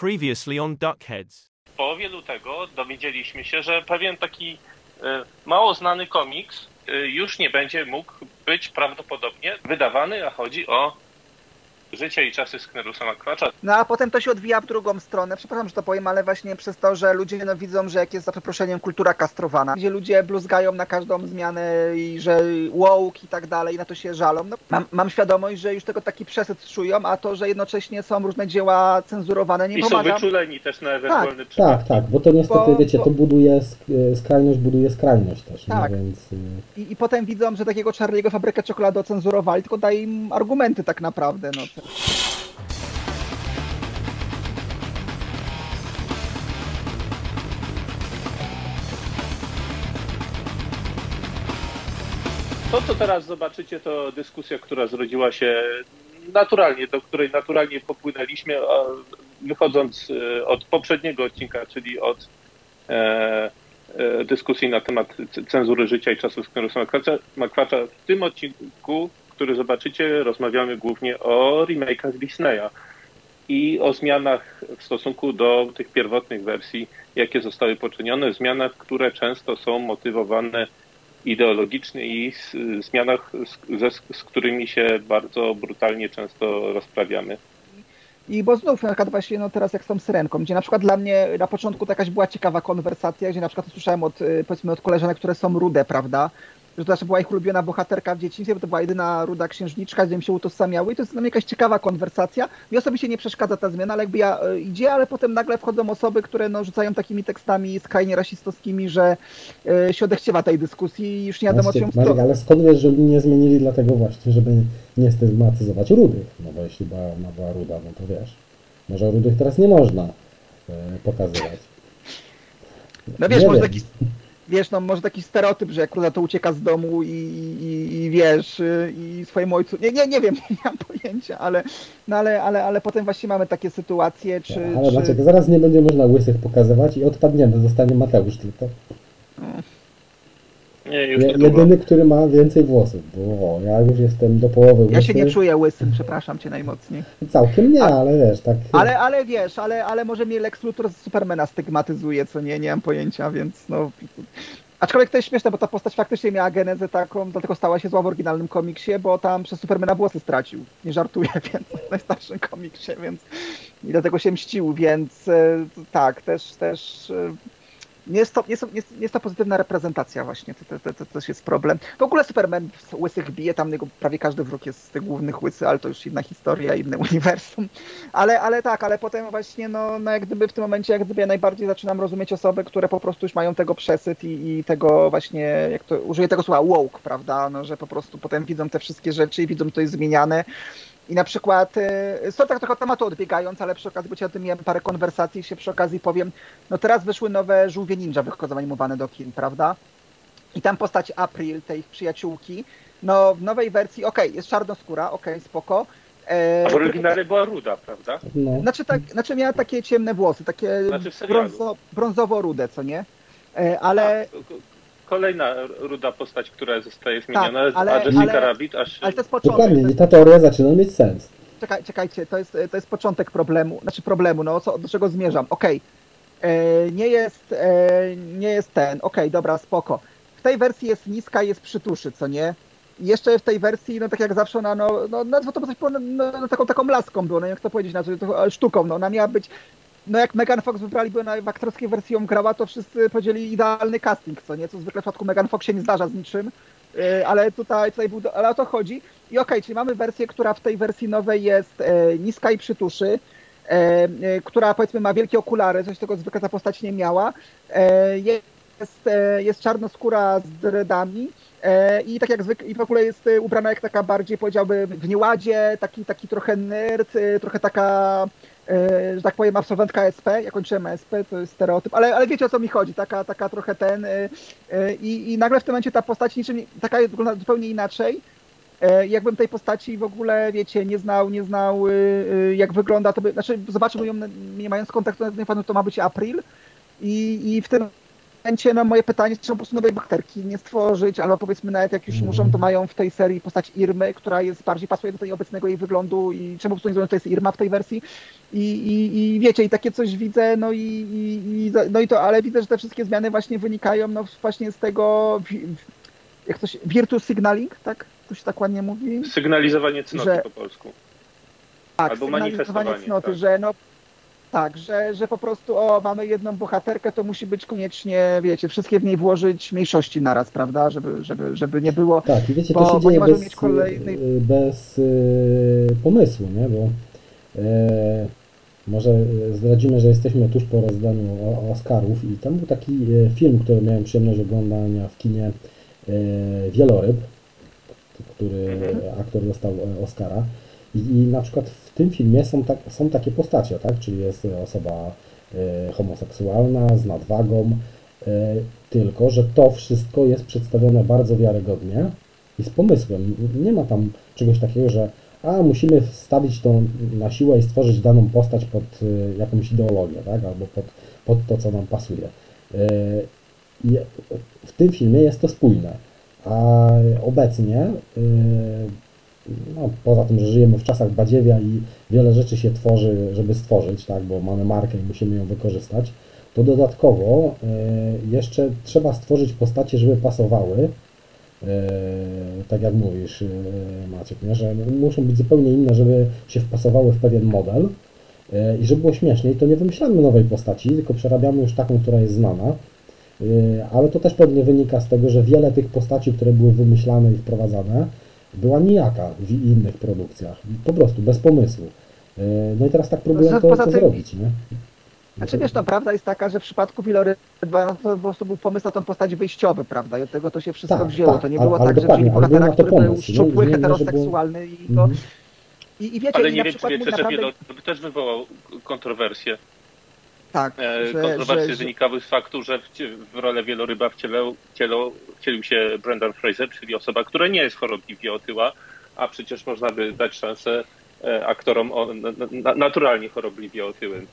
Previously on Duckheads. W połowie lutego dowiedzieliśmy się, że pewien taki e, mało znany komiks e, już nie będzie mógł być prawdopodobnie wydawany, a chodzi o życie i czasy Sknerusa McQuatcha. No a potem to się odwija w drugą stronę. Przepraszam, że to powiem, ale właśnie przez to, że ludzie no, widzą, że jak jest za przeproszeniem kultura kastrowana, gdzie ludzie bluzgają na każdą zmianę i że woke i tak dalej, na to się żalą. No, mam, mam świadomość, że już tego taki przesyt czują, a to, że jednocześnie są różne dzieła cenzurowane, nie I są pomaga. wyczuleni też na ewentualne przypadki. Tak, tak, bo to niestety, Bo- wiecie, bo- to buduje, sk- skrajność buduje skrajność też, Tak. no więc... y, I, I potem widzą, że takiego Charlie'ego fabrykę czekolady ocenzurowali, tylko daje im argumenty tak naprawdę. No. To, co teraz zobaczycie, to dyskusja, która zrodziła się naturalnie, do której naturalnie popłynęliśmy, wychodząc e, od poprzedniego odcinka, czyli od e, e, dyskusji na temat cenzury życia i Sknerusa McQuatcha. McQuatcha. W tym odcinku, który zobaczycie, rozmawiamy głównie o remake'ach Disneya i o zmianach w stosunku do tych pierwotnych wersji, jakie zostały poczynione, zmianach, które często są motywowane ideologicznie i z, zmianach, z, ze, z którymi się bardzo brutalnie często rozprawiamy. I bo znów na przykład właśnie no teraz jak z tą syrenką, gdzie na przykład dla mnie na początku to jakaś była ciekawa konwersacja, gdzie na przykład słyszałem od y, powiedzmy od koleżanek, które są rude, prawda? Że to była ich ulubiona bohaterka w dzieciństwie, bo to była jedyna ruda księżniczka, z którym się utożsamiały i to jest mnie jakaś ciekawa konwersacja. Mi osobiście nie przeszkadza ta zmiana, ale jakby ja y, idzie, ale potem nagle wchodzą osoby, które no, rzucają takimi tekstami skrajnie rasistowskimi, że y, się odechciewa tej dyskusji i już nie wiadomo, Właśnie, czy ją Marek, wstro- ale skąd wiesz, że oni nie zmienili dlatego właśnie, żeby nie stygmatyzować rudych? No bo jeśli była, ona była ruda, no to wiesz, może rudych teraz nie można e, pokazywać. No wiesz, Nie może wiem. taki, wiesz, no może taki stereotyp, że jak króla to ucieka z domu i, i, i wiesz, y, i swojemu ojcu. Nie, nie, nie wiem, nie mam pojęcia, ale, no ale, ale, ale potem właśnie mamy takie sytuacje, czy. Ale czy... Maciek, zaraz nie będzie można łysych pokazywać i odpadnięty zostanie Mateusz tylko. Nie, już Je, niedługo. jedyny, który ma więcej włosów, bo o, ja już jestem do połowy łysy. Ja się nie czuję łysym, przepraszam cię najmocniej. Całkiem nie, ale wiesz, tak... Ale, ale wiesz, ale, ale może mnie Lex Luthor z Supermana stygmatyzuje, co nie, nie mam pojęcia, więc no. Aczkolwiek to jest śmieszne, bo ta postać faktycznie miała genezę taką, dlatego stała się zła w oryginalnym komiksie, bo tam przez Supermana włosy stracił. Nie żartuję, więc w najstarszym komiksie, więc i dlatego się mścił, więc e, tak, też, też e, nie jest, to, nie, jest, to- nie, jest, to pozytywna reprezentacja właśnie, to, to, to, to też jest problem. W ogóle Superman łysych bije, tam jego prawie każdy wróg jest z tych głównych łysy, ale to już inna historia, inne uniwersum. Ale, ale tak, ale potem właśnie, no, no jak gdyby w tym momencie, jak gdyby ja najbardziej zaczynam rozumieć osoby, które po prostu już mają tego przesyt i, i tego właśnie, jak to, użyję tego słowa woke, prawda, no, że po prostu potem widzą te wszystkie rzeczy i widzą, to jest zmieniane. I na przykład, y, są tak trochę od tematu odbiegając, ale przy okazji, bo ci o tym miałem parę konwersacji, się przy okazji powiem, no teraz wyszły nowe Żółwie Ninja wychodzą animowane do kin, prawda? I tam postać April, tej ich przyjaciółki, no w nowej wersji, okej, jest czarnoskóra, okej, spoko. E, A w oryginale była ruda, prawda? No, znaczy, tak, znaczy miała takie ciemne włosy, takie Znaczy brązo, brązowo-rude, co nie? E, ale, A, Kolejna ruda postać, która zostaje zmieniona, Tak, ale- a Jessica ale- Rabbit aż ale to jest początek. dokładnie, ta teoria zaczyna mieć sens. czekaj, czekajcie, to jest, to jest początek problemu, znaczy problemu, no co, do czego zmierzam. Okej, e, nie jest, e, nie jest ten, okej, dobra, spoko. W tej wersji jest niska i jest przytuszy, co nie? I jeszcze w tej wersji, no tak jak zawsze ona, no, no nazwę to coś po- no, no, taką, taką laską było, no jak to powiedzieć, znaczy, to, sztuką, no ona miała być, no jak Megan Fox wybraliby na w aktorskiej wersji ją grała, to wszyscy powiedzieli idealny casting, co nie? Co zwykle w przypadku Megan Fox się nie zdarza z niczym, e, ale tutaj, tutaj był, ale o to chodzi. I okej, czyli mamy wersję, która w tej wersji nowej jest e, niska i przytuszy, e, e, która powiedzmy ma wielkie okulary, coś tego zwykle ta postać nie miała. Jest, jest czarnoskóra z dreadami. I tak jak zwykle, i w ogóle jest ubrana jak taka bardziej, powiedziałby, w nieładzie, taki, taki trochę nerd, trochę taka, że tak powiem, absolwentka SP. Ja kończyłem SP, to jest stereotyp, ale, ale wiecie o co mi chodzi, taka, taka trochę ten. e, e, I, I nagle w tym momencie ta postać niczym, taka wygląda zupełnie inaczej. E, Jakbym tej postaci w ogóle, wiecie, nie znał, nie znał jak wygląda, to by, znaczy zobaczył ją, nie mając kontaktu, na pewno to ma być April i, i w tym momencie no, moje pytanie, czy po prostu nowej bohaterki nie stworzyć, albo powiedzmy nawet jak już Mhm. muszą, to mają w tej serii postać Irmy, która jest bardziej pasuje do tej obecnego jej wyglądu i czemu po prostu nie zrobią, to jest Irma w tej wersji i, i, i wiecie, i takie coś widzę, no i, i, no i to, ale widzę, że te wszystkie zmiany właśnie wynikają no właśnie z tego, jak to się, virtue signaling, tak? To się tak ładnie mówi? Sygnalizowanie cnoty Że- po polsku. Tak, Albo sygnalizowanie cnoty, tak. że no tak, że, że po prostu o, mamy jedną bohaterkę, to musi być koniecznie, wiecie, wszystkie w niej włożyć mniejszości naraz, prawda, żeby, żeby, żeby nie było. Tak, i wiecie, Bo- to się bo dzieje bez, kolejnej- y, bez y, pomysłu, nie? Bo e, może zdradzimy, że jesteśmy tuż po rozdaniu Oscarów i tam był taki film, który miałem przyjemność oglądania w kinie Wieloryb, który Mhm. aktor dostał Oscara. I, I na przykład w tym filmie są, tak, są takie postacie, tak? Czyli jest osoba e, homoseksualna z nadwagą, e, tylko że to wszystko jest przedstawione bardzo wiarygodnie i z pomysłem. Nie ma tam czegoś takiego, że a musimy wstawić to na siłę i stworzyć daną postać pod e, jakąś ideologię, tak? albo pod, pod to, co nam pasuje. E, w tym filmie jest to spójne, a obecnie e, no, poza tym, że żyjemy w czasach badziewia i wiele rzeczy się tworzy, żeby stworzyć, tak, bo mamy markę i musimy ją wykorzystać, to dodatkowo e, jeszcze trzeba stworzyć postacie, żeby pasowały, e, tak jak mówisz e, Maciek, nie? że muszą być zupełnie inne, żeby się wpasowały w pewien model. I żeby było śmieszniej, to nie wymyślamy nowej postaci, tylko przerabiamy już taką, która jest znana, ale to też pewnie wynika z tego, że wiele tych postaci, które były wymyślane i wprowadzane, była nijaka w innych produkcjach. Po prostu, bez pomysłu. E, No i teraz tak próbują Poza- to, to tym- zrobić, nie? Znaczy wiesz, no prawda jest taka, że w przypadku Wiloryba no, to po prostu był pomysł na tą postać wyjściowy, prawda, i od tego to się wszystko Tak, wzięło. tak, to nie było ale tak, że wzięli był bohatera, który był pomysł, nie? szczupły, Nie- heteroseksualny i to... Mhm. I, I wiecie, Ale i nie na wiem, czy wiecie, że naprawdę... Też wywołał kontrowersję. Tak, E, że, że, wynikały z faktu, że w, w rolę wieloryba wcielał, wcielał, wcielił się Brendan Fraser, czyli osoba, która nie jest chorobliwie otyła, a przecież można by dać szansę e, aktorom o, na, na, naturalnie chorobliwie otyłym.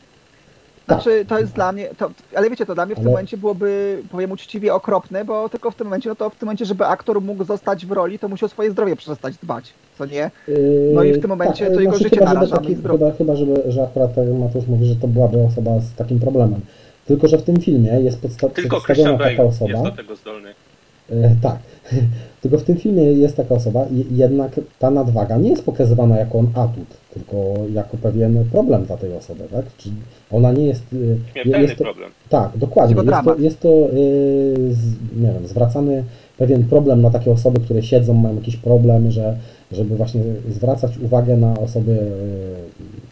Znaczy, to jest dla mnie, to, ale wiecie, to dla mnie w tym momencie byłoby, powiem uczciwie, okropne, bo tylko w tym momencie, no to w tym momencie, żeby aktor mógł zostać w roli, to musi o swoje zdrowie przestać dbać, co nie? No i w tym momencie tak, to jego życie chyba, żeby narażamy taki, chyba, chyba żeby, że akurat tak Mateusz mówi, że to byłaby osoba z takim problemem. Tylko, że w tym filmie jest podsta- Tylko przedstawiona Christian taka Bale osoba. jest do tego zdolny. E, tak. Tylko w tym filmie jest taka osoba i jednak ta nadwaga nie jest pokazywana jako on atut, tylko jako pewien problem dla tej osoby, tak? Czyli ona nie jest... Śmiertelny jest to, problem. Tak, dokładnie. Jest to, jest to yy, z, nie wiem, zwracany pewien problem na takie osoby, które siedzą, mają jakiś problem, że, żeby właśnie zwracać uwagę na osoby yy,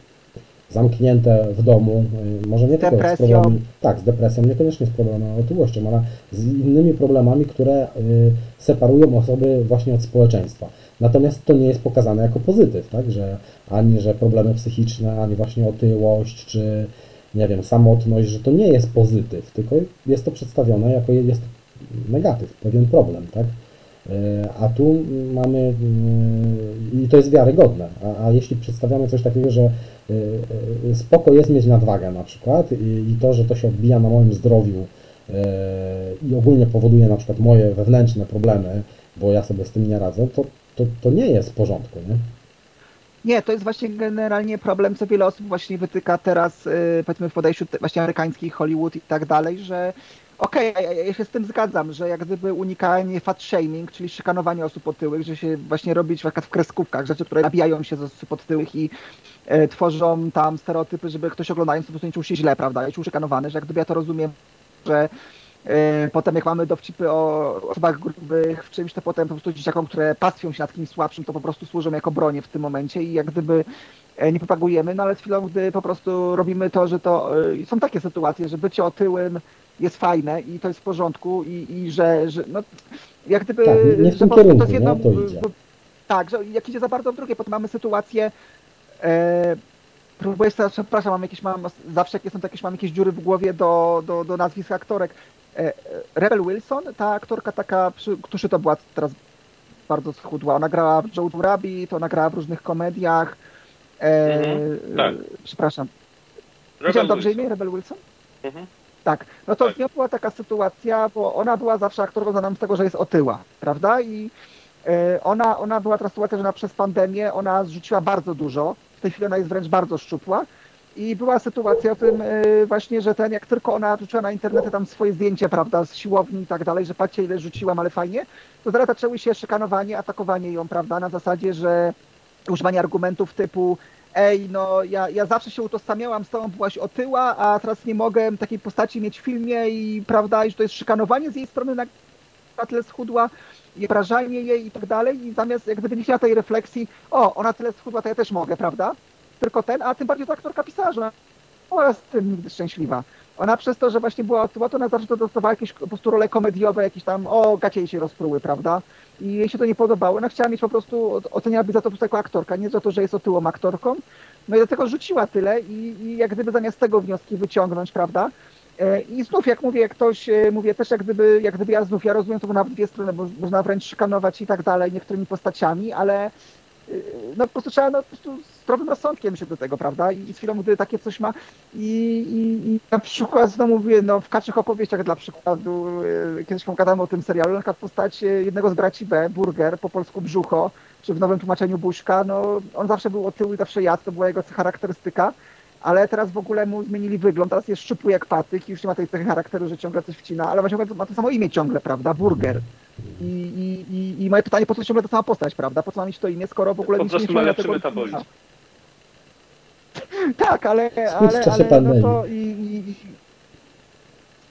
zamknięte w domu, yy, może nie tylko z problemami, tak, z depresją, niekoniecznie z problemami otyłością, ale z innymi problemami, które yy, separują osoby właśnie od społeczeństwa. Natomiast to nie jest pokazane jako pozytyw, tak, że ani że problemy psychiczne, ani właśnie otyłość, czy nie wiem, samotność, że to nie jest pozytyw, tylko jest to przedstawione jako jest negatyw, pewien problem, tak? E, A tu mamy, mm, i to jest wiarygodne, a, a jeśli przedstawiamy coś takiego, że e, e, spoko jest mieć nadwagę na przykład i, i to, że to się odbija na moim zdrowiu e, i ogólnie powoduje na przykład moje wewnętrzne problemy, bo ja sobie z tym nie radzę, to, to, to nie jest w porządku, nie? Nie, to jest właśnie generalnie problem, co wiele osób właśnie wytyka teraz, powiedzmy w podejściu właśnie amerykańskich, Hollywood i tak dalej, że okej, ja, ja się z tym zgadzam, że jak gdyby unikanie fat shaming, czyli szykanowanie osób otyłych, że się właśnie robić w kreskówkach, rzeczy, które nabijają się z osób otyłych i e, tworzą tam stereotypy, żeby ktoś oglądając po prostu nie czuł się źle, prawda, i czuł szykanowany, że jak gdyby ja to rozumiem, że e, potem jak mamy dowcipy o osobach grubych w czymś, to potem po prostu dzieciakom, które pastwią się nad kimś słabszym, to po prostu służą jako bronie w tym momencie i jak gdyby e, nie propagujemy, no ale z chwilą, gdy po prostu robimy to, że to e, są takie sytuacje, że bycie otyłym jest fajne i to jest w porządku i, i że, że no, jak gdyby... Tak, nie w że tym po prostu kierunku, jest jedno, nie? To idzie. bo- Tak, że jak idzie za bardzo w drugie, potem mamy sytuację e, Próbuję, sobie- przepraszam, mam jakieś, mam, zawsze jak jestem, to jakieś, mam jakieś dziury w głowie do, do, do nazwisk aktorek. E, e, Rebel Wilson, ta aktorka taka, przy, którzy to była teraz bardzo schudła. Ona grała w Joe Rabbit, ona grała w różnych komediach. E, Mhm, tak. Przepraszam. Rebel Powiedziałem dobrze Wilson. imię? Rebel Wilson? Mhm. Tak, no to Tak. z nią była taka sytuacja, bo ona była zawsze aktorką znaną z tego, że jest otyła, prawda? I e, ona, ona była ta sytuacja, że ona przez pandemię ona zrzuciła bardzo dużo. W tej chwili ona jest wręcz bardzo szczupła. I była sytuacja w tym e, właśnie, że ten, jak tylko ona rzuciła na internety tam swoje zdjęcie, prawda, z siłowni i tak dalej, że patrzcie ile rzuciłam, ale fajnie, to zaraz zaczęły się szykanowanie, atakowanie ją, prawda, na zasadzie, że używanie argumentów typu ej, no ja, ja zawsze się utożsamiałam z tobą, byłaś otyła, a teraz nie mogę takiej postaci mieć w filmie i prawda, i że to jest szykanowanie z jej strony na, na tyle schudła i obrażanie jej i tak dalej i zamiast jak gdyby nie chciała tej refleksji, o, ona tyle schudła, to ja też mogę, prawda? Tylko ten, a tym bardziej ta aktorka pisała, że ona była z tym nigdy szczęśliwa. Ona przez to, że właśnie była otyła, to ona zawsze to dostawała jakieś po prostu role komediowe, jakieś tam, o, gacie jej się rozpruły, prawda? I jej się to nie podobało. Ona chciała mieć po prostu, oceniała być za to po prostu jako aktorka, nie za to, że jest otyłą aktorką. No i dlatego rzuciła tyle i, i jak gdyby zamiast tego wnioski wyciągnąć, prawda? E, I znów, jak mówię, jak ktoś, e, mówię też jak gdyby, jak gdyby ja znów, ja rozumiem to na dwie strony, bo można wręcz szykanować i tak dalej niektórymi postaciami, ale no po prostu trzeba no, po prostu zdrowym rozsądkiem się do tego, prawda? I z chwilą, gdy takie coś ma i, i, i na przykład, no mówię, no w Kaczych opowieściach dla przykładu, y, kiedyś gadałem o tym serialu, na przykład postać jednego z braci B, Burger, po polsku Brzucho, czy w nowym tłumaczeniu Buźka, no on zawsze był otyły, zawsze jadł, to była jego charakterystyka, ale teraz w ogóle mu zmienili wygląd, teraz jest szczupły jak patyk i już nie ma tej cechy charakteru, że ciągle coś wcina, ale właśnie ma to samo imię ciągle, prawda, Burger. I, i, i, I moje pytanie, po co ciągle ta sama postać, prawda? Po co ma mieć to imię, skoro w ogóle Po nic nie lepszy tego metabolizm. Tak, ale, ale, ale no to i, i, i-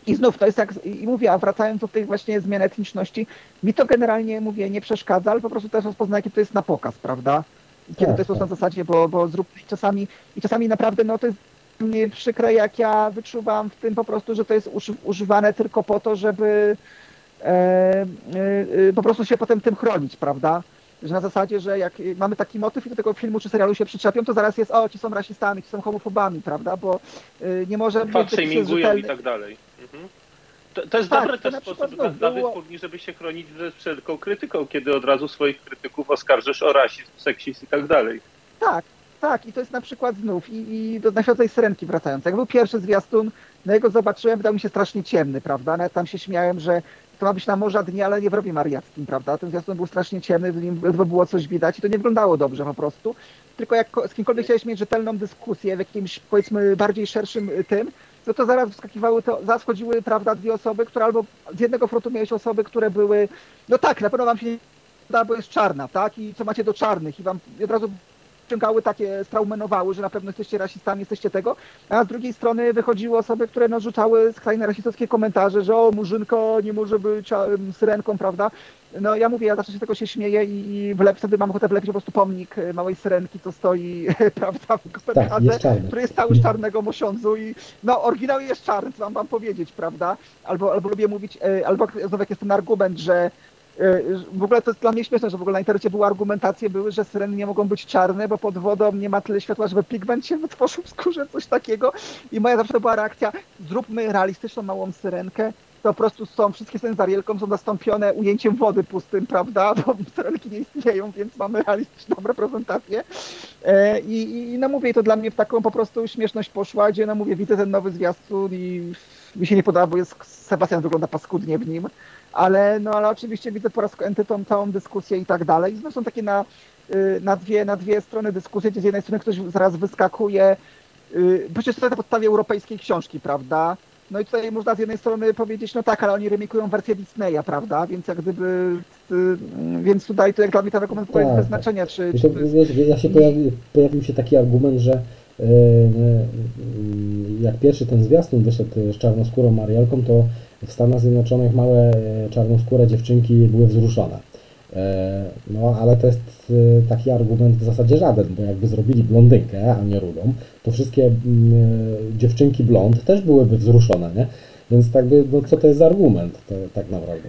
i znów to jest jak, i mówię, a wracając do tej właśnie zmian etniczności, mi to generalnie, mówię, nie przeszkadza, ale po prostu też rozpoznaję, jakie to jest na pokaz, prawda? Kiedy Tak, to jest tak. na zasadzie, bo, bo zrób i czasami, i czasami naprawdę, no to jest mnie przykre, jak ja wyczuwam w tym po prostu, że to jest uży, używane tylko po to, żeby e, e, e, po prostu się potem tym chronić, prawda? Że na zasadzie, że jak mamy taki motyw i do tego filmu czy serialu się przyczepią, to zaraz jest, o, ci są rasistami, ci są homofobami, prawda? Bo y, nie może być Fat shamingują i tak dalej. Mhm. To, to jest Tak, dobry to też sposób dla, było- wytwórni, żeby się chronić przed wszelką krytyką, kiedy od razu swoich krytyków oskarżysz o rasizm, seksizm i tak dalej. Tak, tak, i to jest na przykład znów, i, i do naświadczej syrenki wracając. Jak był pierwszy zwiastun, no jego zobaczyłem, wydał mi się strasznie ciemny, prawda? Nawet tam się śmiałem, że to ma być na morza dni, ale nie w rowie mariackim, prawda? Ten zwiastun był strasznie ciemny, w nim ledwo było coś widać i to nie wyglądało dobrze po prostu. Tylko jak z kimkolwiek chciałeś mieć rzetelną dyskusję w jakimś, powiedzmy, bardziej szerszym y, tym, no to zaraz wskakiwały, to zaraz wchodziły, prawda, dwie osoby, które albo z jednego frontu miałeś osoby, które były, no tak, na pewno wam się nie da, bo jest czarna, tak? I co macie do czarnych? I wam i od razu ciągały takie, straumenowały, że na pewno jesteście rasistami, jesteście tego, a z drugiej strony wychodziły osoby, które no, rzucały skrajne rasistowskie komentarze, że o, murzynko nie może być em, syrenką, prawda? No ja mówię, ja zawsze się tego się śmieję i, i wlep, wtedy mam ochotę wlepić po prostu pomnik e, małej syrenki, co stoi, prawda, w Tak, Kopenhadze, czarny. który jest cały z czarnego mosiądzu i no oryginał jest czarny, co mam wam powiedzieć, prawda? Albo, albo lubię mówić, e, albo znowu jak jest ten argument, że w ogóle to jest dla mnie śmieszne, że w ogóle na internecie były argumentacje, były, że syreny nie mogą być czarne, bo pod wodą nie ma tyle światła, żeby pigment się wytworzył w skórze, coś takiego. I moja zawsze była reakcja, zróbmy realistyczną małą syrenkę, to po prostu są, wszystkie sceny z Arielką są zastąpione ujęciem wody pustym, prawda, bo syrenki nie istnieją, więc mamy realistyczną reprezentację. E, I, i no mówię, to dla mnie w taką po prostu śmieszność poszła, gdzie no mówię, widzę ten nowy zwiastun i mi się nie podoba, bo jest Sebastian wygląda paskudnie w nim, ale no ale oczywiście widzę po raz kolejny tą całą dyskusję i tak dalej. I znów są takie na, y, na, dwie, na dwie strony dyskusje, gdzie z jednej strony ktoś zaraz wyskakuje, y, przecież to na podstawie europejskiej książki, prawda? No i tutaj można z jednej strony powiedzieć, no tak, ale oni remikują wersję Disneya, prawda? Więc jak gdyby, y, więc tutaj to jak dla mnie ten argument w ogóle jest Tak, bez znaczenia, czy, wiesz, ja się pojawi, pojawił się taki argument, że jak pierwszy ten zwiastun wyszedł z czarnoskórą Marielką, to w Stanach Zjednoczonych małe e, czarnoskóre dziewczynki były wzruszone. E, No, ale to jest e, taki argument w zasadzie żaden, bo jakby zrobili blondynkę, a nie rudą, to wszystkie mm, dziewczynki blond też byłyby wzruszone, nie? Więc tak by, no co to jest za argument, to, tak naprawdę.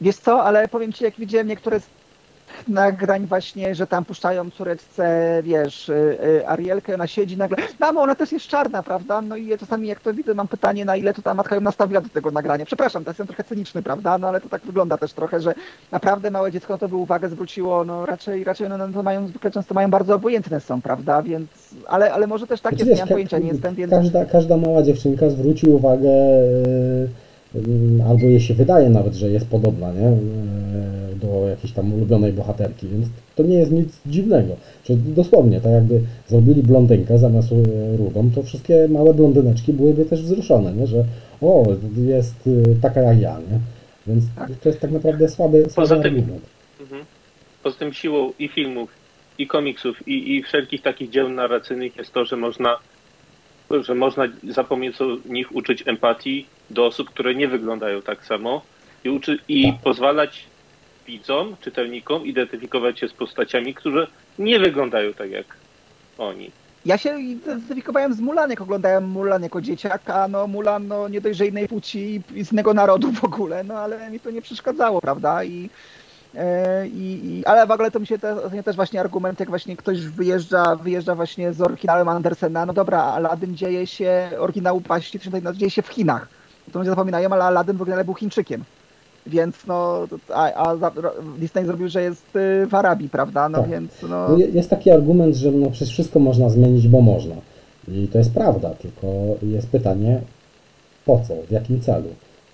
Wiesz co, ale powiem Ci, jak widziałem niektóre nagrań właśnie, że tam puszczają córeczce, wiesz, y, y, Arielkę, ona siedzi nagle, mamo, ona też jest czarna, prawda? No i ja czasami jak to widzę, mam pytanie, na ile to ta matka ją nastawiła do tego nagrania. Przepraszam, teraz jestem trochę cyniczny, prawda? No ale to tak wygląda też trochę, że naprawdę małe dziecko na to by uwagę zwróciło, no raczej, raczej no, to mają, zwykle często mają bardzo obojętne są, prawda? Więc, ale, ale może też tak Znaczy, nie mam pojęcia, nie jestem, więc... Każda, każda mała dziewczynka zwróci uwagę, e, albo jej się wydaje nawet, że jest podobna, nie? E, Do jakiejś tam ulubionej bohaterki, więc to nie jest nic dziwnego. Czy dosłownie, tak jakby zrobili blondynkę zamiast e, rudą, to wszystkie małe blondyneczki byłyby też wzruszone, nie? Że o, jest e, taka jak ja, nie? Więc Tak. to jest tak naprawdę słaby, słaby Poza tym- argument. Mhm. Poza tym siłą i filmów, i komiksów, i, i wszelkich takich dzieł narracyjnych jest to, że można, że można za pomocą nich uczyć empatii do osób, które nie wyglądają tak samo i, uczy, i pozwalać widzom, czytelnikom identyfikować się z postaciami, które nie wyglądają tak jak oni. Ja się identyfikowałem z Mulan, jak oglądałem Mulan jako dzieciak, a no Mulan no, nie dość, że innej płci i z innego narodu w ogóle, no ale mi to nie przeszkadzało, prawda? I, e, i, i, ale w ogóle to mi się te, też właśnie argument, jak właśnie ktoś wyjeżdża, wyjeżdża właśnie z oryginałem Andersena, no dobra, Aladdin dzieje się, oryginał paści, dzieje się w Chinach. To ludzie zapominają, ale Aladdin w oryginale był Chińczykiem. Więc no, a, a Disney zrobił, że jest y, w Arabii, prawda? No Tak. więc no... No, je- jest taki argument, że no przecież wszystko można zmienić, bo można. I to jest prawda, tylko jest pytanie, po co, w jakim celu?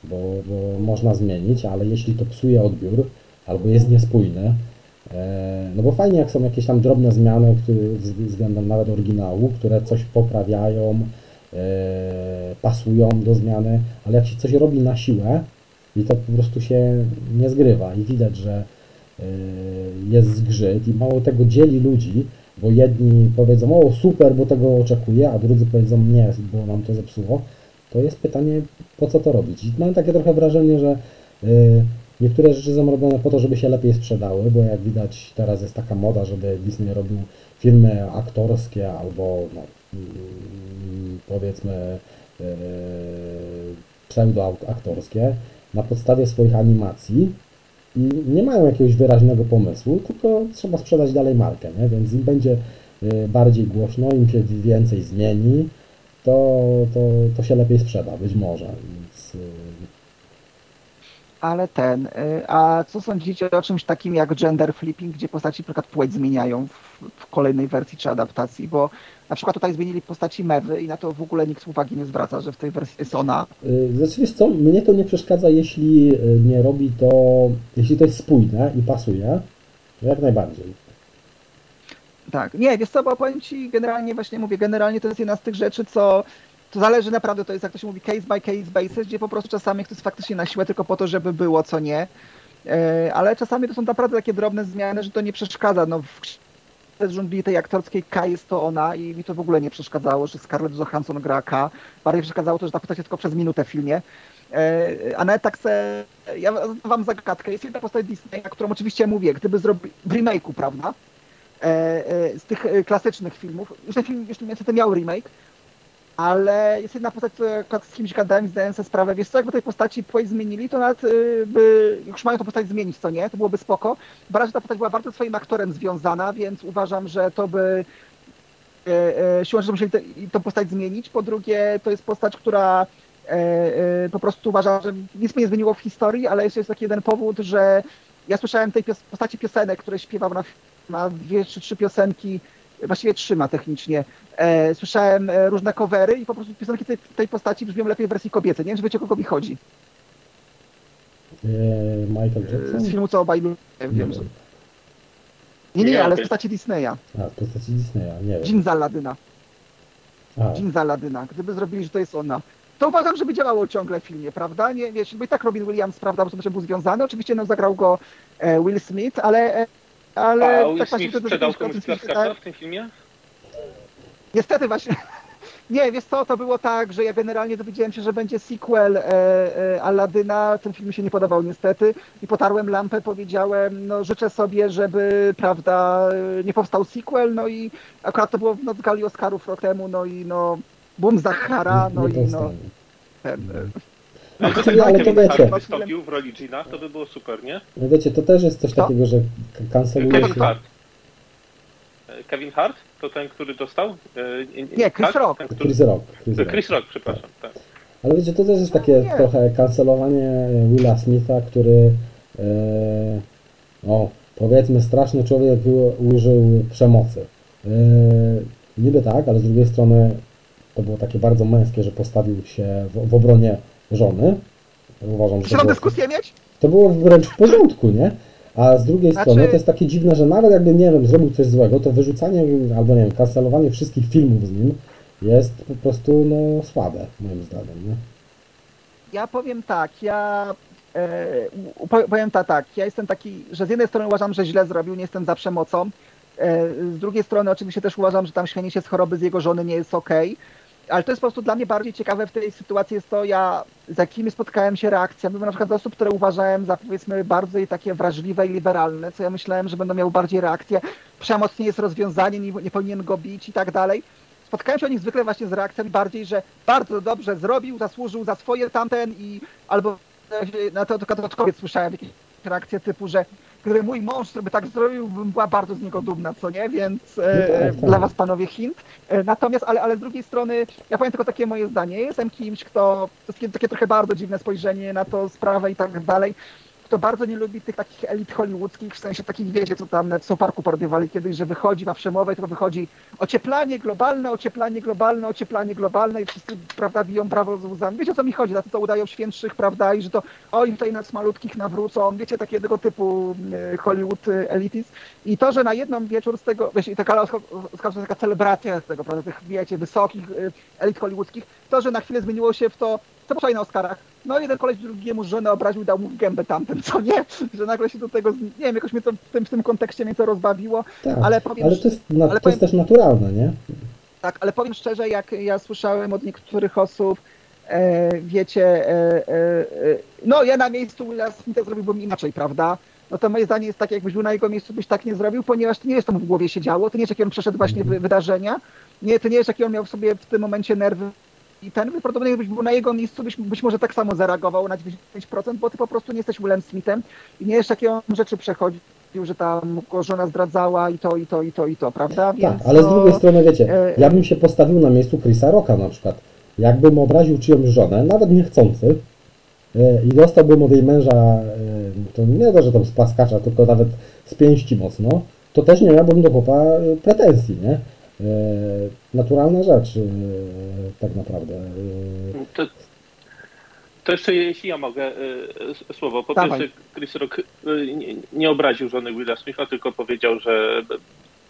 Bo, bo można zmienić, ale jeśli to psuje odbiór, albo jest niespójne, no bo fajnie jak są jakieś tam drobne zmiany które, wz- względem nawet oryginału, które coś poprawiają, pasują do zmiany, ale jak się coś robi na siłę i to po prostu się nie zgrywa i widać, że y, jest zgrzyt i mało tego dzieli ludzi, bo jedni powiedzą, o super, bo tego oczekuję, a drudzy powiedzą, nie, bo nam to zepsuło, to jest pytanie, po co to robić. I mam takie trochę wrażenie, że y, niektóre rzeczy są robione po to, żeby się lepiej sprzedały, bo jak widać teraz jest taka moda, żeby Disney robił filmy aktorskie albo no, powiedzmy y, pseudoaktorskie na podstawie swoich animacji, nie mają jakiegoś wyraźnego pomysłu, tylko trzeba sprzedać dalej markę, nie? więc im będzie y, bardziej głośno, im się więcej zmieni, to, to, to się lepiej sprzeda, być może. Więc, y, Ale ten, y, a co sądzicie o czymś takim jak gender flipping, gdzie postaci na przykład płeć zmieniają w, w kolejnej wersji czy adaptacji, bo na przykład tutaj zmienili postaci Mewy i na to w ogóle nikt uwagi nie zwraca, że w tej wersji jest ona. Znaczy wiesz co, mnie to nie przeszkadza, jeśli y, nie robi to, jeśli to jest spójne i pasuje, to jak najbardziej. Tak, nie, wiesz co, bo powiem Ci, generalnie właśnie mówię, generalnie to jest jedna z tych rzeczy, co to zależy naprawdę, to jest jak to się mówi case by case basis, gdzie po prostu czasami ktoś faktycznie na siłę tylko po to, żeby było, co nie. E, Ale czasami to są naprawdę takie drobne zmiany, że to nie przeszkadza. No, w żongli tej aktorskiej K jest to ona i mi to w ogóle nie przeszkadzało, że Scarlett Johansson gra K. Bardziej przeszkadzało to, że ta postać jest tylko przez minutę w filmie. E, A nawet tak se, ja wam zagadkę, jest jedna postać Disneya, którą oczywiście mówię, gdyby zrobił w remake'u, prawda? E, Z tych klasycznych filmów. Już ten film już niestety miał remake, ale jest jedna postać, akurat z kimś gadałem zdałem sobie sprawę, wiesz co, jakby tej postaci płeć zmienili, to nawet y, by, już mają tą postać zmienić, co nie, to byłoby spoko. Bo ta postać była bardzo swoim aktorem związana, więc uważam, że to by e, e, siłą rzeczy musieli te, tą postać zmienić. Po drugie, to jest postać, która po prostu uważam, że nic mnie nie zmieniło w historii, ale jeszcze jest taki jeden powód, że ja słyszałem tej postaci piosenek, które śpiewał na ma dwie czy trzy piosenki, właściwie trzy ma technicznie. E, słyszałem e, różne covery i po prostu piosenki tej, tej postaci brzmią lepiej w wersji kobiecej. Nie wiem, czy wiecie, o kogo mi chodzi. Y, Michael E, Jackson? Z filmu, co obaj lubię, Nie wiem, że... Nie, nie, Nie, ale z postaci Disneya. A, w postaci Disneya, nie wiem. Jean z Aladyna. Jean z Aladyna. Gdyby zrobili, że to jest ona, to uważam, żeby działało ciągle w filmie, prawda? Nie, wiesz, bo i tak Robin Williams, prawda, bo to był związany. Oczywiście no, zagrał go e, Will Smith, ale... e, ale A Will tak właśnie Smith to- sprzedał komuś plaskacza w tym filmie? Niestety właśnie. Nie, wiesz co, to było tak, że ja generalnie dowiedziałem się, że będzie sequel e, e, Aladyna. Ten film mi się nie podobał niestety. I potarłem lampę, powiedziałem, no życzę sobie, żeby, prawda, e, nie powstał sequel. No i akurat to było w noc gali Oscarów rok temu, no i no, boom Zachara, no nie i no, powstanie. Ten, e, Gdyby ale to wiecie. Hart w roli Gina, to by było super, nie? No wiecie, to też jest coś Co? takiego, że kanceluje Kevin się... Hart. E, Kevin Hart? To ten, który dostał? E, Nie, Chris tak? Rock. Ten, który... Chris Rock. Chris Rock. Chris Rock, przepraszam. Tak. Ale wiecie, to też jest takie No trochę kancelowanie Willa Smitha, który e, o, powiedzmy straszny człowiek użył przemocy. E, niby tak, ale z drugiej strony to było takie bardzo męskie, że postawił się w, w obronie żony. Uważam, że było, dyskusję mieć? to było wręcz w porządku, nie? A z drugiej Znaczy- strony to jest takie dziwne, że nawet jakby, nie wiem, zrobił coś złego, to wyrzucanie albo, nie wiem, kancelowanie wszystkich filmów z nim jest po prostu, no, słabe, moim zdaniem, nie? Ja powiem tak, ja e, u- po- powiem ta, tak, ja jestem taki, że z jednej strony uważam, że źle zrobił, nie jestem za przemocą, e, z drugiej strony oczywiście też uważam, że tam śmianie się z choroby z jego żony nie jest okej, ale to jest po prostu dla mnie bardziej ciekawe w tej sytuacji jest to, ja z jakimi spotkałem się reakcjami, bo na przykład z osób, które uważałem za powiedzmy bardziej takie wrażliwe i liberalne, co ja myślałem, że będą miały bardziej reakcję, przemoc nie jest rozwiązaniem, nie, nie powinien go bić i tak dalej. Spotkałem się o nich zwykle właśnie z reakcjami bardziej, że bardzo dobrze zrobił, zasłużył za swoje tamten i albo na to tylko od kobiet słyszałem jakieś reakcje typu, że gdyby mój mąż by tak zrobił, bym była bardzo z niego dumna, co nie? Więc e, tak. dla was panowie hint. E, natomiast, ale, ale z drugiej strony, ja powiem tylko takie moje zdanie. Jestem kimś, kto, to jest takie trochę bardzo dziwne spojrzenie na to sprawę i tak dalej, kto bardzo nie lubi tych takich elit hollywoodzkich, w sensie takich, wiecie, co tam w Parku parodiowali kiedyś, że wychodzi na przemowej, to wychodzi ocieplanie globalne, ocieplanie globalne, ocieplanie globalne i wszyscy, prawda, biją brawo z łzami. Wiecie, o co mi chodzi? Na to, udają świętszych, prawda, i że to oni tutaj nas malutkich nawrócą, wiecie, takiego typu e, Hollywood e, elitis. I to, że na jedną wieczór z tego, wiecie, taka, taka celebracja z tego, prawda, tych, wiecie, wysokich e, elit hollywoodzkich, to, że na chwilę zmieniło się w to, co było na Oscarach. No jeden koleś drugiemu żonę obraził, dał mu w gębę tamten, co nie? Że nagle się do tego, nie wiem, jakoś mnie to w tym, w tym kontekście mnie to rozbawiło, Tak, ale powiem, ale to jest, na, ale to jest powiem- też naturalne, nie? tak, ale powiem szczerze, jak ja słyszałem od niektórych osób, e, wiecie, e, e, e, no ja na miejscu Willa Smitha zrobiłbym inaczej, prawda? No to moje zdanie jest takie, jakbyś był na jego miejscu, byś tak nie zrobił, ponieważ to nie jest to mu w głowie się działo, to nie jest jakie on przeszedł właśnie wy, wydarzenia, nie, to nie jest jakie on miał w sobie w tym momencie nerwy i ten, prawdopodobnie jakbyś był na jego miejscu, byś być może tak samo zareagował na 95%, bo ty po prostu nie jesteś Willem Smithem i nie wiesz, jakie on rzeczy przechodził, że tam żona zdradzała i to, i to, i to, i to, prawda? Tak, Więc ale z no, drugiej strony, wiecie, e, ja bym się postawił na miejscu Chrisa Rocka na przykład. Jakbym obraził czyjąś żonę, nawet niechcący, e, i dostałbym od jej męża, e, to nie to, że tam z plaskacza, tylko nawet z pięści mocno, to też nie miałbym do chłopa pretensji, nie? E, Naturalna rzecz, e, tak naprawdę. E, To, to jeszcze jeśli ja mogę s- słowo. Po Dawaj. pierwsze, Chris Rock nie, nie obraził żony Willa Smitha, tylko powiedział, że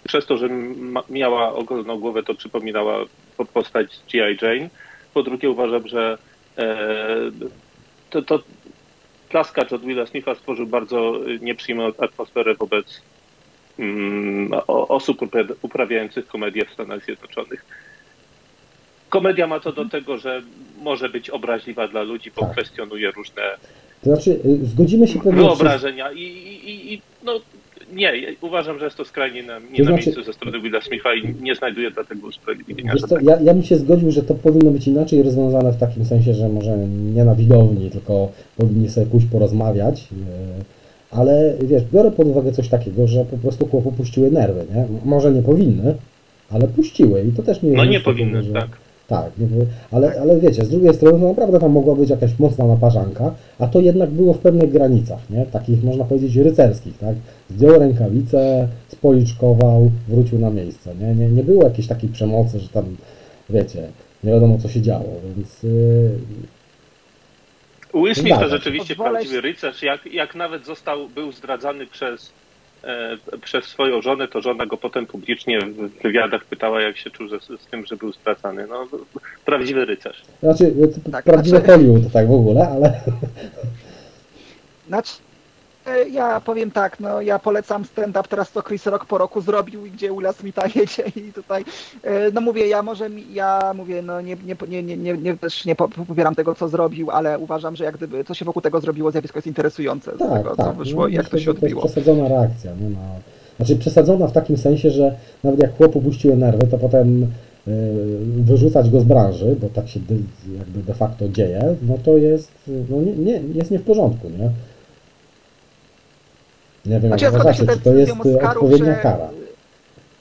przez to, że ma, miała ogoloną głowę, to przypominała po- postać G.I. Jane. Po drugie, uważam, że e, to, to klaskacz od Willa Smitha stworzył bardzo nieprzyjemną atmosferę wobec osób upra- uprawiających komedię w Stanach Zjednoczonych. Komedia ma to do tego, że może być obraźliwa dla ludzi, bo Tak. kwestionuje różne To znaczy, e, zgodzimy się pewnie wyobrażenia i, i, i- i no nie, ja uważam, że jest to skrajnie na, nie To na znaczy- miejscu ze strony Willa Smitha i nie znajduję dlatego usprawiedliwienia. Wiesz Że co, tak. ja, ja bym się zgodził, że to powinno być inaczej rozwiązane w takim sensie, że może nie na widowni, tylko powinni sobie pójść porozmawiać. e, Ale wiesz, biorę pod uwagę coś takiego, że po prostu chłopu puściły nerwy, nie? Może nie powinny, ale puściły i to też nie jest No nie powinny, że- tak. Tak, nie, ale, ale wiecie, z drugiej strony no naprawdę tam mogła być jakaś mocna naparzanka, a to jednak było w pewnych granicach, nie? Takich można powiedzieć rycerskich, tak? Zdjął rękawice, spoliczkował, wrócił na miejsce, nie? Nie, nie było jakiejś takiej przemocy, że tam, wiecie, nie wiadomo co się działo, więc yy, Will Smith to rzeczywiście Pozwolę prawdziwy rycerz. Jak, jak nawet został, był zdradzany przez, e, przez swoją żonę, to żona go potem publicznie w wywiadach pytała, jak się czuł ze, z tym, że był zdradzany. No, prawdziwy rycerz. znaczy to Tak, prawdziwe znaczy- Hollywood tak w ogóle, ale Znaczy, ja powiem tak, no ja polecam stand-up teraz, co Chris Rock po roku zrobił i gdzie Willa Smitha jedzie i tutaj, e, no mówię, ja może, mi- ja mówię, no nie, nie, nie, nie, nie, nie też nie po- popieram tego, co zrobił, ale uważam, że jak gdyby, co się wokół tego zrobiło, zjawisko jest interesujące z tak, tego, co tak. wyszło no, i jak to się że To odbiło. jest przesadzona reakcja, nie? Na, znaczy przesadzona w takim sensie, że nawet jak chłopu puściły nerwy, to potem wyrzucać go z branży, bo tak się de, jakby de facto dzieje, no to jest, no nie, nie, jest nie w porządku, nie? Nie wiem, Znaczy, jak ja zgodzę się uważacie, z to jest decyzją Oscarów, odpowiednia że- kara.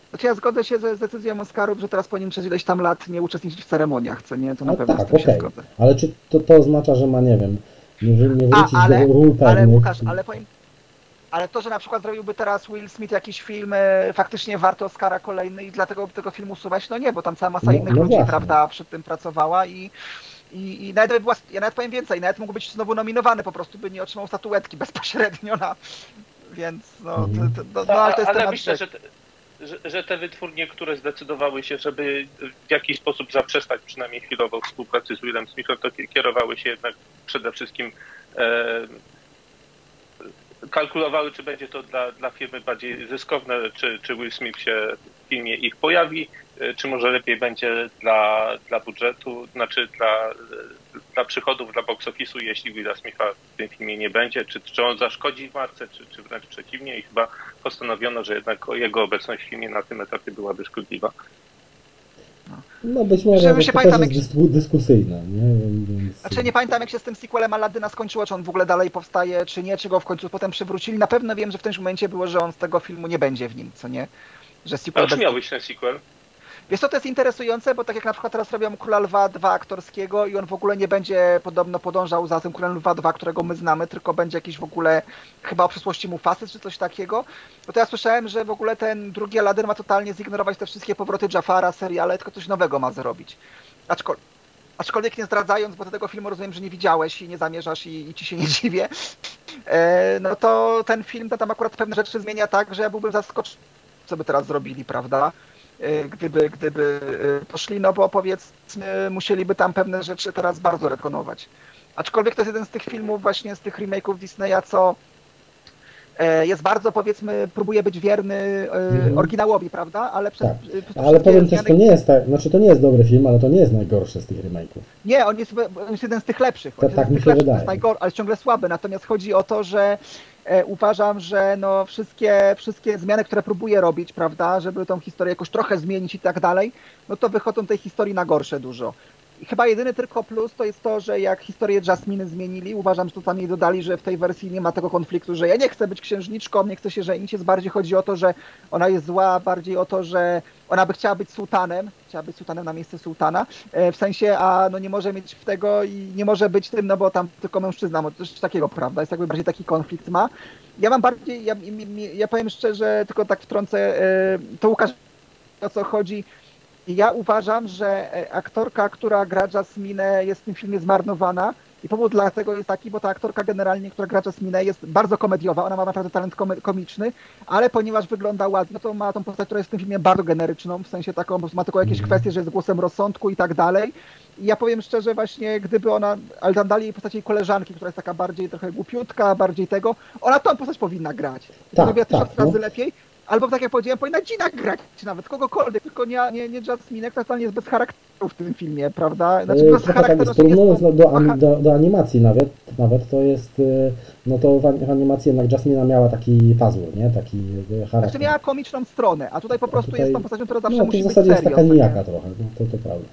Znaczy ja zgodzę się ze, z decyzją Oscarów, że teraz powinien przez ileś tam lat nie uczestniczyć w ceremoniach, co nie? To na No pewno tak, z tym się okej. zgodzę. Ale czy to, to oznacza, że ma, nie wiem, nie, nie A, wrócić ale, do ról ale pewnych? Łukasz, ale powiem, ale to, że na przykład zrobiłby teraz Will Smith jakiś film e, faktycznie warto Oscara kolejny i dlatego tego filmu usuwać, no nie, bo tam cała masa No- innych no ludzi, właśnie. prawda, przy tym pracowała i, i, i nawet by była, ja nawet powiem więcej, nawet mógł być znowu nominowany, po prostu by nie otrzymał statuetki bezpośrednio na, więc no, to, Mhm. to, to, no ale to jest ale temat myślę, że, te, że, że te wytwórnie, które zdecydowały się, żeby w jakiś sposób zaprzestać przynajmniej chwilowo współpracy z Willem Smithem, to ki- kierowały się jednak przede wszystkim e, kalkulowały, czy będzie to dla, dla firmy bardziej zyskowne, czy, czy Will Smith się w filmie ich pojawi, e, czy może lepiej będzie dla, dla budżetu, znaczy dla, dla przychodów, dla box office'u, jeśli Willa Smitha w tym filmie nie będzie, czy, czy on zaszkodzi marce, czy, czy wręcz przeciwnie i chyba postanowiono, że jednak jego obecność w filmie na tym etapie byłaby szkodliwa. No być może Że to się też pamiętam, jest jak- dyskusyjne, nie? Więc... Znaczy nie pamiętam jak się z tym sequelem Aladyna skończyło, czy on w ogóle dalej powstaje, czy nie, czy go w końcu potem przywrócili. Na pewno wiem, że w tym momencie było, że on z tego filmu nie będzie w nim, co nie? Że A sequel czy bez... miał być ten sequel? Wiesz co, to jest interesujące, bo tak jak na przykład teraz robią Króla Lwa 2 aktorskiego i on w ogóle nie będzie podobno podążał za tym Królem Lwa 2, którego my znamy, tylko będzie jakiś w ogóle chyba o przyszłości Mufasy czy coś takiego. No to ja słyszałem, że w ogóle ten drugi Aladdin ma totalnie zignorować te wszystkie powroty Jafara, seriale, tylko coś nowego ma zrobić. Aczkolwiek, aczkolwiek nie zdradzając, bo tego filmu rozumiem, że nie widziałeś i nie zamierzasz i, i ci się nie dziwię, e, no to ten film to tam akurat pewne rzeczy zmienia tak, że ja byłbym zaskoczony, co by teraz zrobili, prawda? Gdyby, gdyby e, poszli, no bo powiedzmy, musieliby tam pewne rzeczy teraz bardzo rekonować. Aczkolwiek to jest jeden z tych filmów właśnie z tych remake'ów Disneya, co e, jest bardzo, powiedzmy, próbuje być wierny e, Mhm. oryginałowi, prawda? Ale przez, Tak. przez Ale powiem też, to nie jest tak, znaczy to nie jest dobry film, ale to nie jest najgorszy z tych remake'ów. Nie, on jest, on jest jeden z tych lepszych. Tak- tak jeden z mi się to wydaje. najgor- ale ciągle słaby. Natomiast chodzi o to, że uważam, że no wszystkie, wszystkie zmiany, które próbuję robić, prawda, żeby tą historię jakoś trochę zmienić i tak dalej, no to wychodzą tej historii na gorsze dużo. Chyba jedyny tylko plus to jest to, że jak historię Jasminy zmienili, uważam, że to tam jej dodali, że w tej wersji nie ma tego konfliktu, że ja nie chcę być księżniczką, nie chcę się żenić, jest bardziej chodzi o to, że ona jest zła, bardziej o to, że ona by chciała być sułtanem, chciała być sułtanem na miejsce sułtana, e, w sensie, a no nie może mieć tego i nie może być tym, no bo tam tylko mężczyzna, bo coś takiego, prawda, jest jakby bardziej taki konflikt ma. Ja mam bardziej, ja, ja powiem szczerze, tylko tak wtrącę, e, to Łukasz, o co chodzi, ja uważam, że e, aktorka, która gra Jasminę jest w tym filmie zmarnowana i powód dlatego jest taki, bo ta aktorka generalnie, która gra Jasminę jest bardzo komediowa, ona ma naprawdę talent komiczny, ale ponieważ wygląda ładnie, to ma tą postać, która jest w tym filmie bardzo generyczną, w sensie taką, ma tylko jakieś Mhm. kwestie, że jest głosem rozsądku i tak dalej. I ja powiem szczerze właśnie, gdyby ona, ale tam dali jej postać jej koleżanki, która jest taka bardziej trochę głupiutka, bardziej tego, ona tą postać powinna grać. Tak, Zrobiła tysiąc tak, razy no. lepiej. Albo tak jak powiedziałem, powinna Gina grać nawet, kogokolwiek, tylko nie, nie, nie Jasmine, która totalnie jest bez charakteru w tym filmie, prawda? Znaczy bez tak charakteru, jest, jest porównując no, do, do, do animacji nawet, nawet to jest, yy, no to w an- w animacji jednak Jasmina miała taki pazur, nie? Taki yy, charakter. Znaczy miała komiczną stronę, a tutaj po prostu tutaj- jest tą postacią, która zawsze no musi w być zasadzie jest serio. taka co nie? nijaka trochę, no, to, to prawda.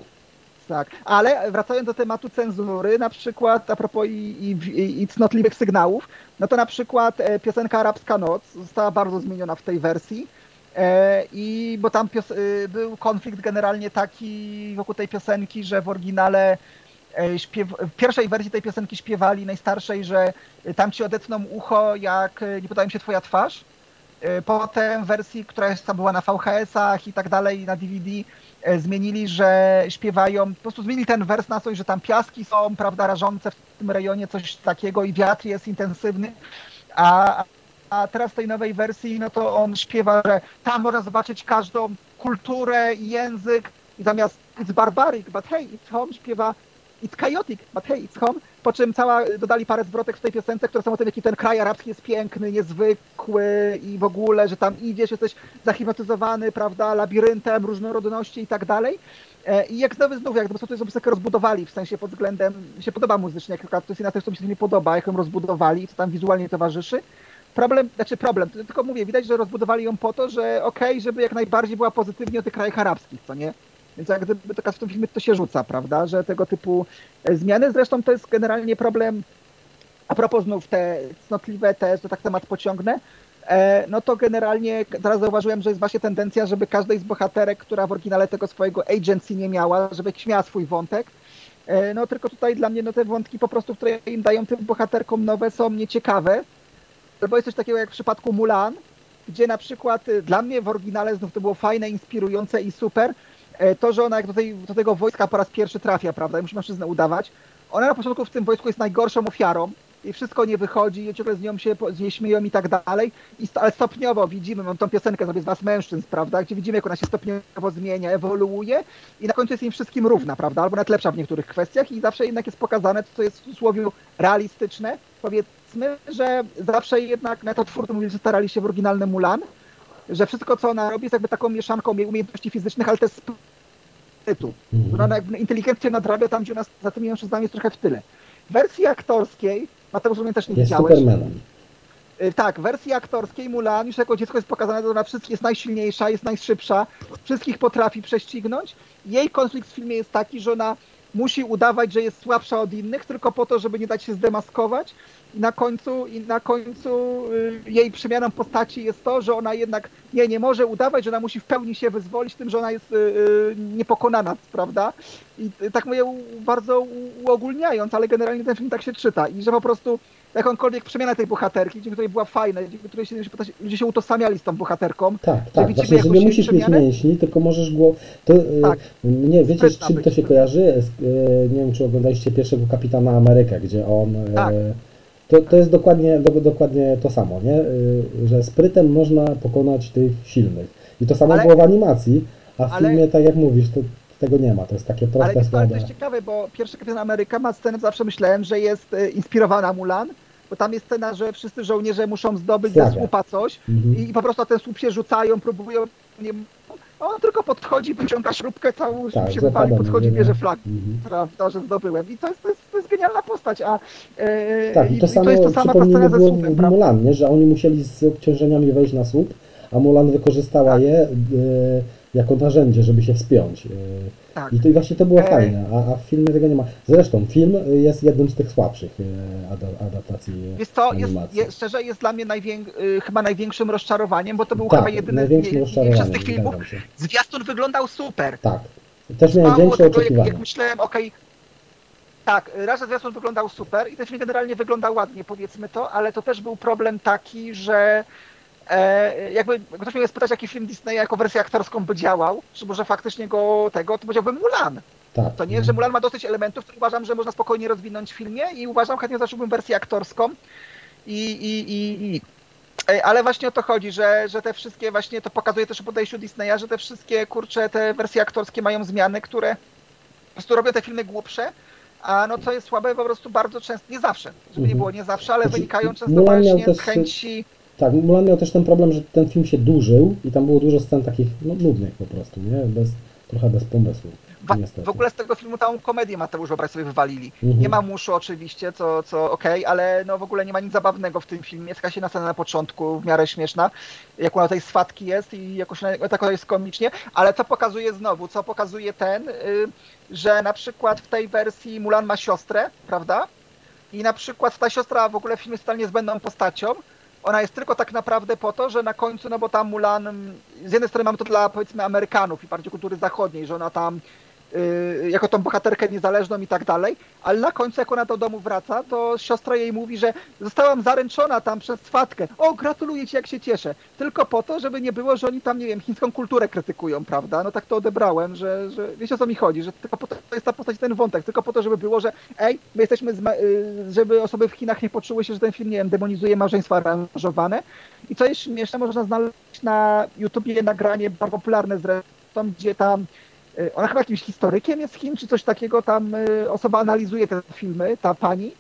Tak, ale wracając do tematu cenzury, na przykład a propos i, i, i, cnotliwych sygnałów, no to na przykład e, piosenka Arabska Noc została bardzo zmieniona w tej wersji. E, I bo tam y, był konflikt generalnie taki wokół tej piosenki, że w oryginale e, w pierwszej wersji tej piosenki śpiewali najstarszej, że tam ci odetną ucho, jak nie podaje mi się twoja twarz. Potem w wersji, która tam była na VHS-ach i tak dalej, na DVD, zmienili, że śpiewają, po prostu zmienili ten wers na coś, że tam piaski są, prawda, rażące w tym rejonie, coś takiego i wiatr jest intensywny, a, a teraz w tej nowej wersji, no to on śpiewa, że tam można zobaczyć każdą kulturę i język i zamiast it's barbaric, but hey, it's home śpiewa it's chaotic, but hey, it's home, po czym cała, dodali parę zwrotek w tej piosence, które są o tym, jaki ten kraj arabski jest piękny, niezwykły i w ogóle, że tam idziesz, jesteś zahipnotyzowany, prawda, labiryntem różnorodności i tak dalej. E, I jak znowu, znów, jak tę piosenkę rozbudowali, w sensie pod względem, się podoba muzycznie, jak to jest coś, co mi się nie podoba, jak ją rozbudowali, co tam wizualnie towarzyszy. Problem, znaczy problem, tylko mówię, widać, że rozbudowali ją po to, że okej, żeby jak najbardziej była pozytywnie o tych krajach arabskich, co nie? Więc jak gdyby to w tym filmie to się rzuca, prawda, że tego typu e, zmiany, zresztą to jest generalnie problem, a propos znów te cnotliwe, te, że tak temat pociągnę, e, no to generalnie teraz zauważyłem, że jest właśnie tendencja, żeby każdej z bohaterek, która w oryginale tego swojego agency nie miała, żeby miała swój wątek, E, no tylko tutaj dla mnie no, te wątki po prostu, które im dają tym bohaterkom nowe są nieciekawe. Bo jest coś takiego jak w przypadku Mulan, gdzie na przykład y, dla mnie w oryginale znów to było fajne, inspirujące i super. E, to, że ona jak do, tej, do tego wojska po raz pierwszy trafia, prawda, i musi mężczyznę udawać. Ona na początku w tym wojsku jest najgorszą ofiarą, i wszystko nie wychodzi, i ciągle z nią się z niej śmieją i tak dalej. I, ale stopniowo widzimy, mam tą piosenkę sobie z was mężczyzn, prawda, gdzie widzimy, jak ona się stopniowo zmienia, ewoluuje i na końcu jest im wszystkim równa, prawda, albo nawet lepsza w niektórych kwestiach i zawsze jednak jest pokazane, co jest w cudzysłowie realistyczne. Powiedzmy, że zawsze jednak na to twórcy mówili, że starali się w oryginalnym Mulan, że wszystko, co ona robi, jest jakby taką mieszanką jej umiejętności fizycznych, ale też sprytu. Mhm. Ona jakby inteligencję nadrabia tam, gdzie ona za tymi mężczyznami jest trochę w tyle. W wersji aktorskiej Mateusz rozumiem też nie jest widziałeś. Supermanem. Y, tak, w wersji aktorskiej Mulan już jako dziecko jest pokazane, że ona jest najsilniejsza, jest najszybsza, wszystkich potrafi prześcignąć. Jej konflikt w filmie jest taki, że ona musi udawać, że jest słabsza od innych, tylko po to, żeby nie dać się zdemaskować. I na końcu, i na końcu y, jej przemianą postaci jest to, że ona jednak nie, nie może udawać, że ona musi w pełni się wyzwolić tym, że ona jest y, niepokonana, prawda? I tak mówię bardzo uogólniając, ale generalnie ten film tak się czyta i że po prostu jakąkolwiek przemiana tej bohaterki, dzięki której była fajna, dzięki której się, ludzie się utożsamiali z tą bohaterką. Tak, tak, właśnie, że nie musisz przemianę. mieć mięśni, tylko możesz e, tak. Nie, wiecie, z czym to się kojarzy? Nie wiem, czy oglądaliście pierwszego Kapitana Amerykę, gdzie on... E, tak. To, to jest dokładnie, do, dokładnie to samo, nie? Że sprytem można pokonać tych silnych. I to samo ale, było w animacji, a w ale, filmie, tak jak mówisz, to tego nie ma. To jest takie proste, ale, ale to jest ciekawe, bo pierwszy Kapitan Ameryka ma scenę, zawsze myślałem, że jest e, inspirowana Mulan, bo tam jest scena, że wszyscy żołnierze muszą zdobyć Flagę. ze słupa coś mhm. i, i, po prostu na ten słup się rzucają, próbują, nie, on tylko podchodzi, wyciąga śrubkę, całą tak, się wypali, podchodzi, bierze flagę, mhm. prawda, że zdobyłem. I to jest, to jest, to jest genialna postać, a e, tak, i to, i samo, to jest to sama ta scena ze słupem, w Mulan, nie? że oni musieli z obciążeniami wejść na słup, a Mulan wykorzystała tak. je e, jako narzędzie, żeby się wspiąć. E, tak. I to właśnie to było e... fajne, a, a, w filmie tego nie ma. Zresztą film jest jednym z tych słabszych e, adaptacji Jest to, jest, jest, szczerze, jest dla mnie najwięk, e, chyba największym rozczarowaniem, bo to był tak, chyba jedyny z tych filmów. Zwiastun wyglądał super. Tak. Też miałem większe tego, oczekiwania. Jak, jak myślałem, okej, okay, tak, raz, że zwiastun wyglądał super i ten film generalnie wyglądał ładnie, powiedzmy to, ale to też był problem taki, że E, jakby ktoś mnie spytać, jaki film Disneya jako wersję aktorską by działał, czy może faktycznie go tego, to powiedziałbym Mulan. Tak. To nie, że Mulan ma dosyć elementów, które uważam, że można spokojnie rozwinąć w filmie i uważam, chętnie zacząłbym wersję aktorską. I, i, i, i. Ale właśnie o to chodzi, że, że te wszystkie właśnie, to pokazuje też o podejściu Disneya, że te wszystkie, kurcze, te wersje aktorskie mają zmiany, które po prostu robią te filmy głupsze, a no co jest słabe, po prostu bardzo często, nie zawsze, żeby mhm. nie było nie zawsze, ale znaczy, wynikają często właśnie z chęci... Tak, Mulan miał też ten problem, że ten film się dłużył i tam było dużo scen takich no, nudnych po prostu, nie? Bez, trochę bez pomysłu. W ogóle z tego filmu całą komedię Mateusz Wyobraź sobie wywalili. Mhm. Nie ma muszu oczywiście, co, co okej, okay, ale no w ogóle nie ma nic zabawnego w tym filmie. Jest jakaś scena na początku, w miarę śmieszna, jak ona tej swatki jest i jakoś tak jest komicznie, ale co pokazuje znowu, co pokazuje ten, y, że na przykład w tej wersji Mulan ma siostrę, prawda? I na przykład ta siostra w ogóle w filmie jest totalnie zbędną postacią, ona jest tylko tak naprawdę po to, że na końcu, no bo tam Mulan, z jednej strony mamy to dla powiedzmy Amerykanów i bardziej kultury zachodniej, że ona tam jako tą bohaterkę niezależną i tak dalej, ale na końcu jak ona do domu wraca, to siostra jej mówi, że zostałam zaręczona tam przez swatkę. O, gratuluję ci, jak się cieszę. Tylko po to, żeby nie było, że oni tam, nie wiem, chińską kulturę krytykują, prawda? No tak to odebrałem, że, że wiecie o co mi chodzi, że tylko po to jest ta postać, ten wątek, tylko po to, żeby było, że ej, my jesteśmy, y, żeby osoby w Chinach nie poczuły się, że ten film, nie wiem, demonizuje małżeństwa aranżowane. I co jest śmieszne, można znaleźć na YouTubie nagranie bardzo popularne zresztą, gdzie tam Y, ona chyba jakimś historykiem jest Chin, czy coś takiego, tam y, osoba analizuje te filmy, ta pani.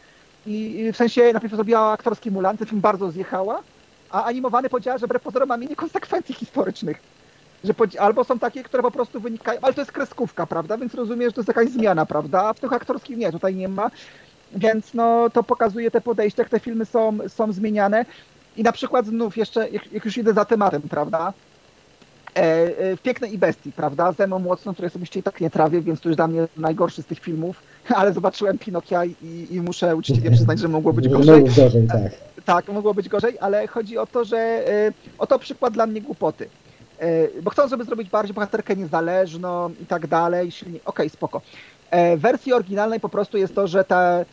I w sensie najpierw zrobiła aktorski Mulan, ten film bardzo zjechała, a animowany powiedziała, że wbrew pozorom ma mniej konsekwencji historycznych. Że albo są takie, które po prostu wynikają, ale to jest kreskówka, prawda? Więc rozumiem, że to jest jakaś zmiana, prawda? A w tych aktorskich nie, tutaj nie ma. Więc no, to pokazuje te podejścia, jak te filmy są, są zmieniane. I na przykład znów jeszcze, jak, jak już idę za tematem, prawda? E, w Pięknej i Bestii, prawda? Z Emą Watson, której osobiście i tak nie trawię, więc to już dla mnie najgorszy z tych filmów, ale zobaczyłem Pinokia i, i muszę uczciwie przyznać, że mogło być gorzej. Mogło gorzej, tak. Tak, mogło być gorzej, ale chodzi o to, że e, oto przykład dla mnie głupoty. E, Bo chcą, żeby zrobić bardziej bohaterkę niezależną i tak dalej, silniej. Okej, spoko. E, W wersji oryginalnej po prostu jest to, że ta e,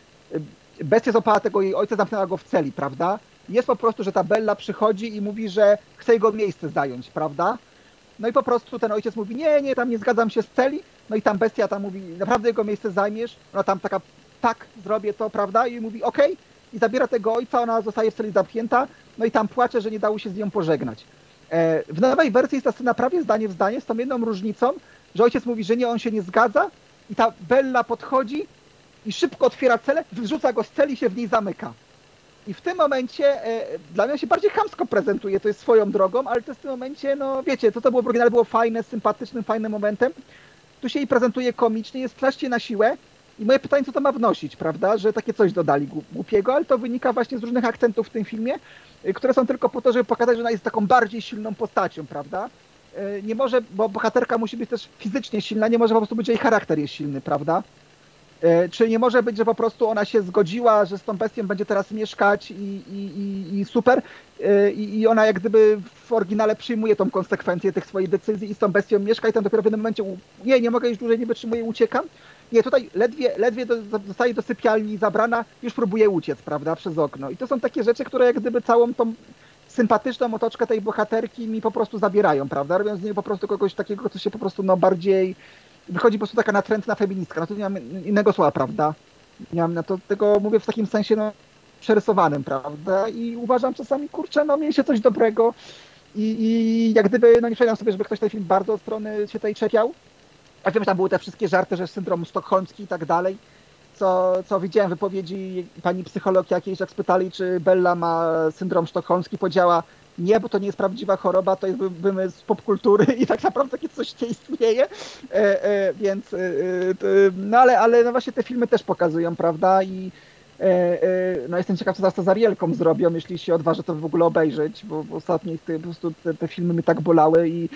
bestia złapała tego jej ojca, zamknęła go w celi, prawda? Jest po prostu, że ta Bella przychodzi i mówi, że chce jego miejsce zająć, prawda? No i po prostu ten ojciec mówi, nie, nie, tam nie zgadzam się z celi. No i tam bestia tam mówi, naprawdę jego miejsce zajmiesz? Ona tam taka, tak, zrobię to, prawda? I mówi, okej. I zabiera tego ojca, ona zostaje w celi zamknięta. No i tam płacze, że nie dało się z nią pożegnać. E, W nowej wersji jest ta scena prawie zdanie w zdanie, z tą jedną różnicą, że ojciec mówi, że nie, on się nie zgadza. I ta Bella podchodzi i szybko otwiera celę, wyrzuca go z celi i się w niej zamyka. I w tym momencie e, dla mnie się bardziej chamsko prezentuje, to jest swoją drogą, ale to jest w tym momencie, no wiecie, to co było w oryginale było fajne, sympatycznym, fajnym momentem. Tu się jej prezentuje komicznie, jest strasznie na siłę. I moje pytanie, co to ma wnosić, prawda? Że takie coś dodali głup- głupiego, ale to wynika właśnie z różnych akcentów w tym filmie, y, które są tylko po to, żeby pokazać, że ona jest taką bardziej silną postacią, prawda? Y, Nie może, bo bohaterka musi być też fizycznie silna, nie może po prostu być, że jej charakter jest silny, prawda? E, Czy nie może być, że po prostu ona się zgodziła, że z tą bestią będzie teraz mieszkać i, i, i, super E, i, i ona jak gdyby w oryginale przyjmuje tą konsekwencję tych swoich decyzji i z tą bestią mieszka i tam dopiero w jednym momencie nie, nie mogę już dłużej, nie wytrzymuję, uciekam. Nie, tutaj ledwie, ledwie do, zostaje do sypialni zabrana, już próbuje uciec, prawda, przez okno. I to są takie rzeczy, które jak gdyby całą tą sympatyczną otoczkę tej bohaterki mi po prostu zabierają, prawda? Robią z niej po prostu kogoś takiego, co się po prostu no bardziej wychodzi po prostu taka natrętna feministka. No to nie mam innego słowa, prawda? Nie mam na to, tego mówię w takim sensie no, przerysowanym, prawda? I uważam czasami, kurczę, no mieli się coś dobrego i, i jak gdyby, no nie przejdę sobie, żeby ktoś ten film bardzo od strony się tej czepiał. A wiem, że tam były te wszystkie żarty, że syndrom sztokholmski i tak dalej. Co, co widziałem wypowiedzi pani psycholog jakiejś, jak spytali, czy Bella ma syndrom sztokholmski, powiedziała, nie, bo to nie jest prawdziwa choroba, to jest wy- wymysł popkultury i tak naprawdę takie coś nie istnieje. E, e, więc, e, no ale, ale no właśnie te filmy też pokazują, prawda? I no jestem ciekaw, co zaraz to z Arielką zrobią, jeśli się odważę to w ogóle obejrzeć, bo w ostatnich te, po prostu te, te filmy mi tak bolały i,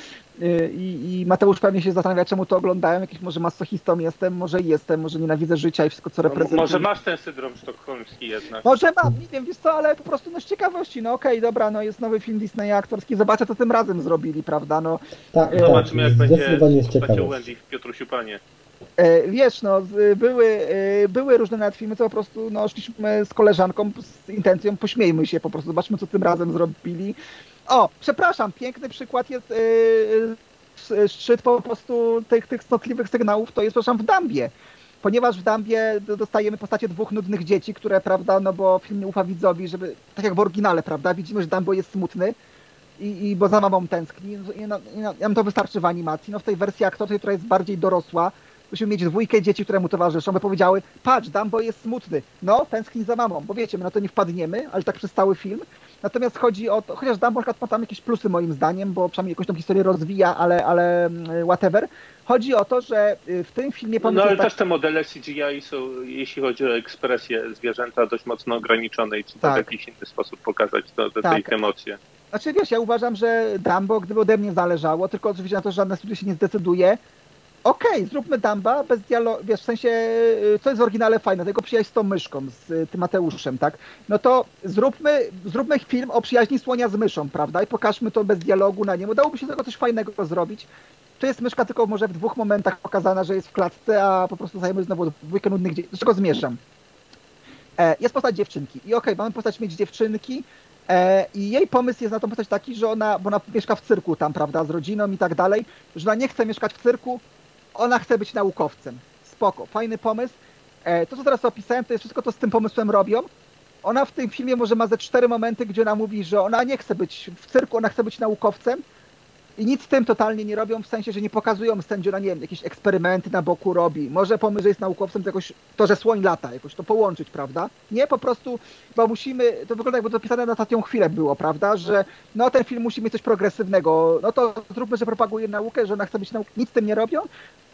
e, i, i Mateusz pewnie się zastanawia, czemu to oglądałem, jakiś może masochistą jestem, może jestem, może nienawidzę życia i wszystko, co No, reprezentuje. może masz ten syndrom sztokholmski jednak. Może mam, nie wiem, wiesz co, ale po prostu no z ciekawości, no okej, dobra, no jest nowy film Disneya aktorski, zobaczę co tym razem zrobili, prawda, no Tak, tak, Zobaczymy jak będzie. Wendy w Piotrusiu Panie. E, wiesz, no były, e, były różne nawet filmy, co po prostu, no szliśmy z koleżanką z intencją, pośmiejmy się po prostu, zobaczmy co tym razem zrobili. O, przepraszam, piękny przykład jest e, szczyt po prostu tych, tych cnotliwych sygnałów, to jest, przepraszam, w Dambie. Ponieważ w Dambie dostajemy postacie dwóch nudnych dzieci, które, prawda, no bo film nie ufa widzowi, żeby, tak jak w oryginale, prawda, widzimy, że Dumbo jest smutny i, i bo za mamą tęskni i, no, i no, nam to wystarczy w animacji. No w tej wersji aktorskiej, która jest bardziej dorosła, musimy mieć dwójkę dzieci, które mu towarzyszą, by powiedziały, patrz, Dumbo jest smutny, no, tęskni za mamą, bo wiecie, my na to nie wpadniemy, ale tak przez cały film. Natomiast chodzi o to, chociaż Dumbo ma tam jakieś plusy moim zdaniem, bo przynajmniej jakąś tą historię rozwija, ale, ale mm, whatever. Chodzi o to, że y, w tym filmie No, ale jest też te modele CGI są, jeśli chodzi o ekspresję zwierzęta, dość mocno ograniczone i trzeba Tak. w jakiś inny sposób pokazać to, te, Tak. te emocje. Znaczy wiesz, ja uważam, że Dumbo, gdyby ode mnie zależało, tylko oczywiście na to, że żadne studio się nie zdecyduje, okej, zróbmy Dumba bez dialogu, wiesz, w sensie, y, co jest w oryginale fajne, tego przyjaźń z tą myszką, z y, tym Mateuszem, tak? No to zróbmy, zróbmy film o przyjaźni słonia z myszą, prawda? I pokażmy to bez dialogu na nim. Udałoby się tego coś fajnego zrobić. To jest myszka tylko może w dwóch momentach pokazana, że jest w klatce, a po prostu zajmuje znowu dwójkę nudnych dzieci. Do czego zmierzam? E, jest postać dziewczynki. I okej, mamy postać mieć dziewczynki, E, I jej pomysł jest na tą postać taki, że ona, bo ona mieszka w cyrku tam, prawda, z rodziną i tak dalej, że ona nie chce mieszkać w cyrku, ona chce być naukowcem. Spoko, fajny pomysł. E, to, co teraz opisałem, to jest wszystko, co z tym pomysłem robią. Ona w tym filmie może ma ze cztery momenty, gdzie ona mówi, że ona nie chce być w cyrku, ona chce być naukowcem. I nic z tym totalnie nie robią, w sensie, że nie pokazują scen, gdzie ona, nie wiem, jakieś eksperymenty na boku robi. Może pomysł, że jest naukowcem, to jakoś to, że słoń lata, jakoś to połączyć, prawda? Nie, po prostu, bo musimy, to wygląda jakby to pisane na ostatnią chwilę było, prawda? Że no ten film musi mieć coś progresywnego, no to zróbmy, że propaguje naukę, że ona chce być nauk... Nic z tym nie robią.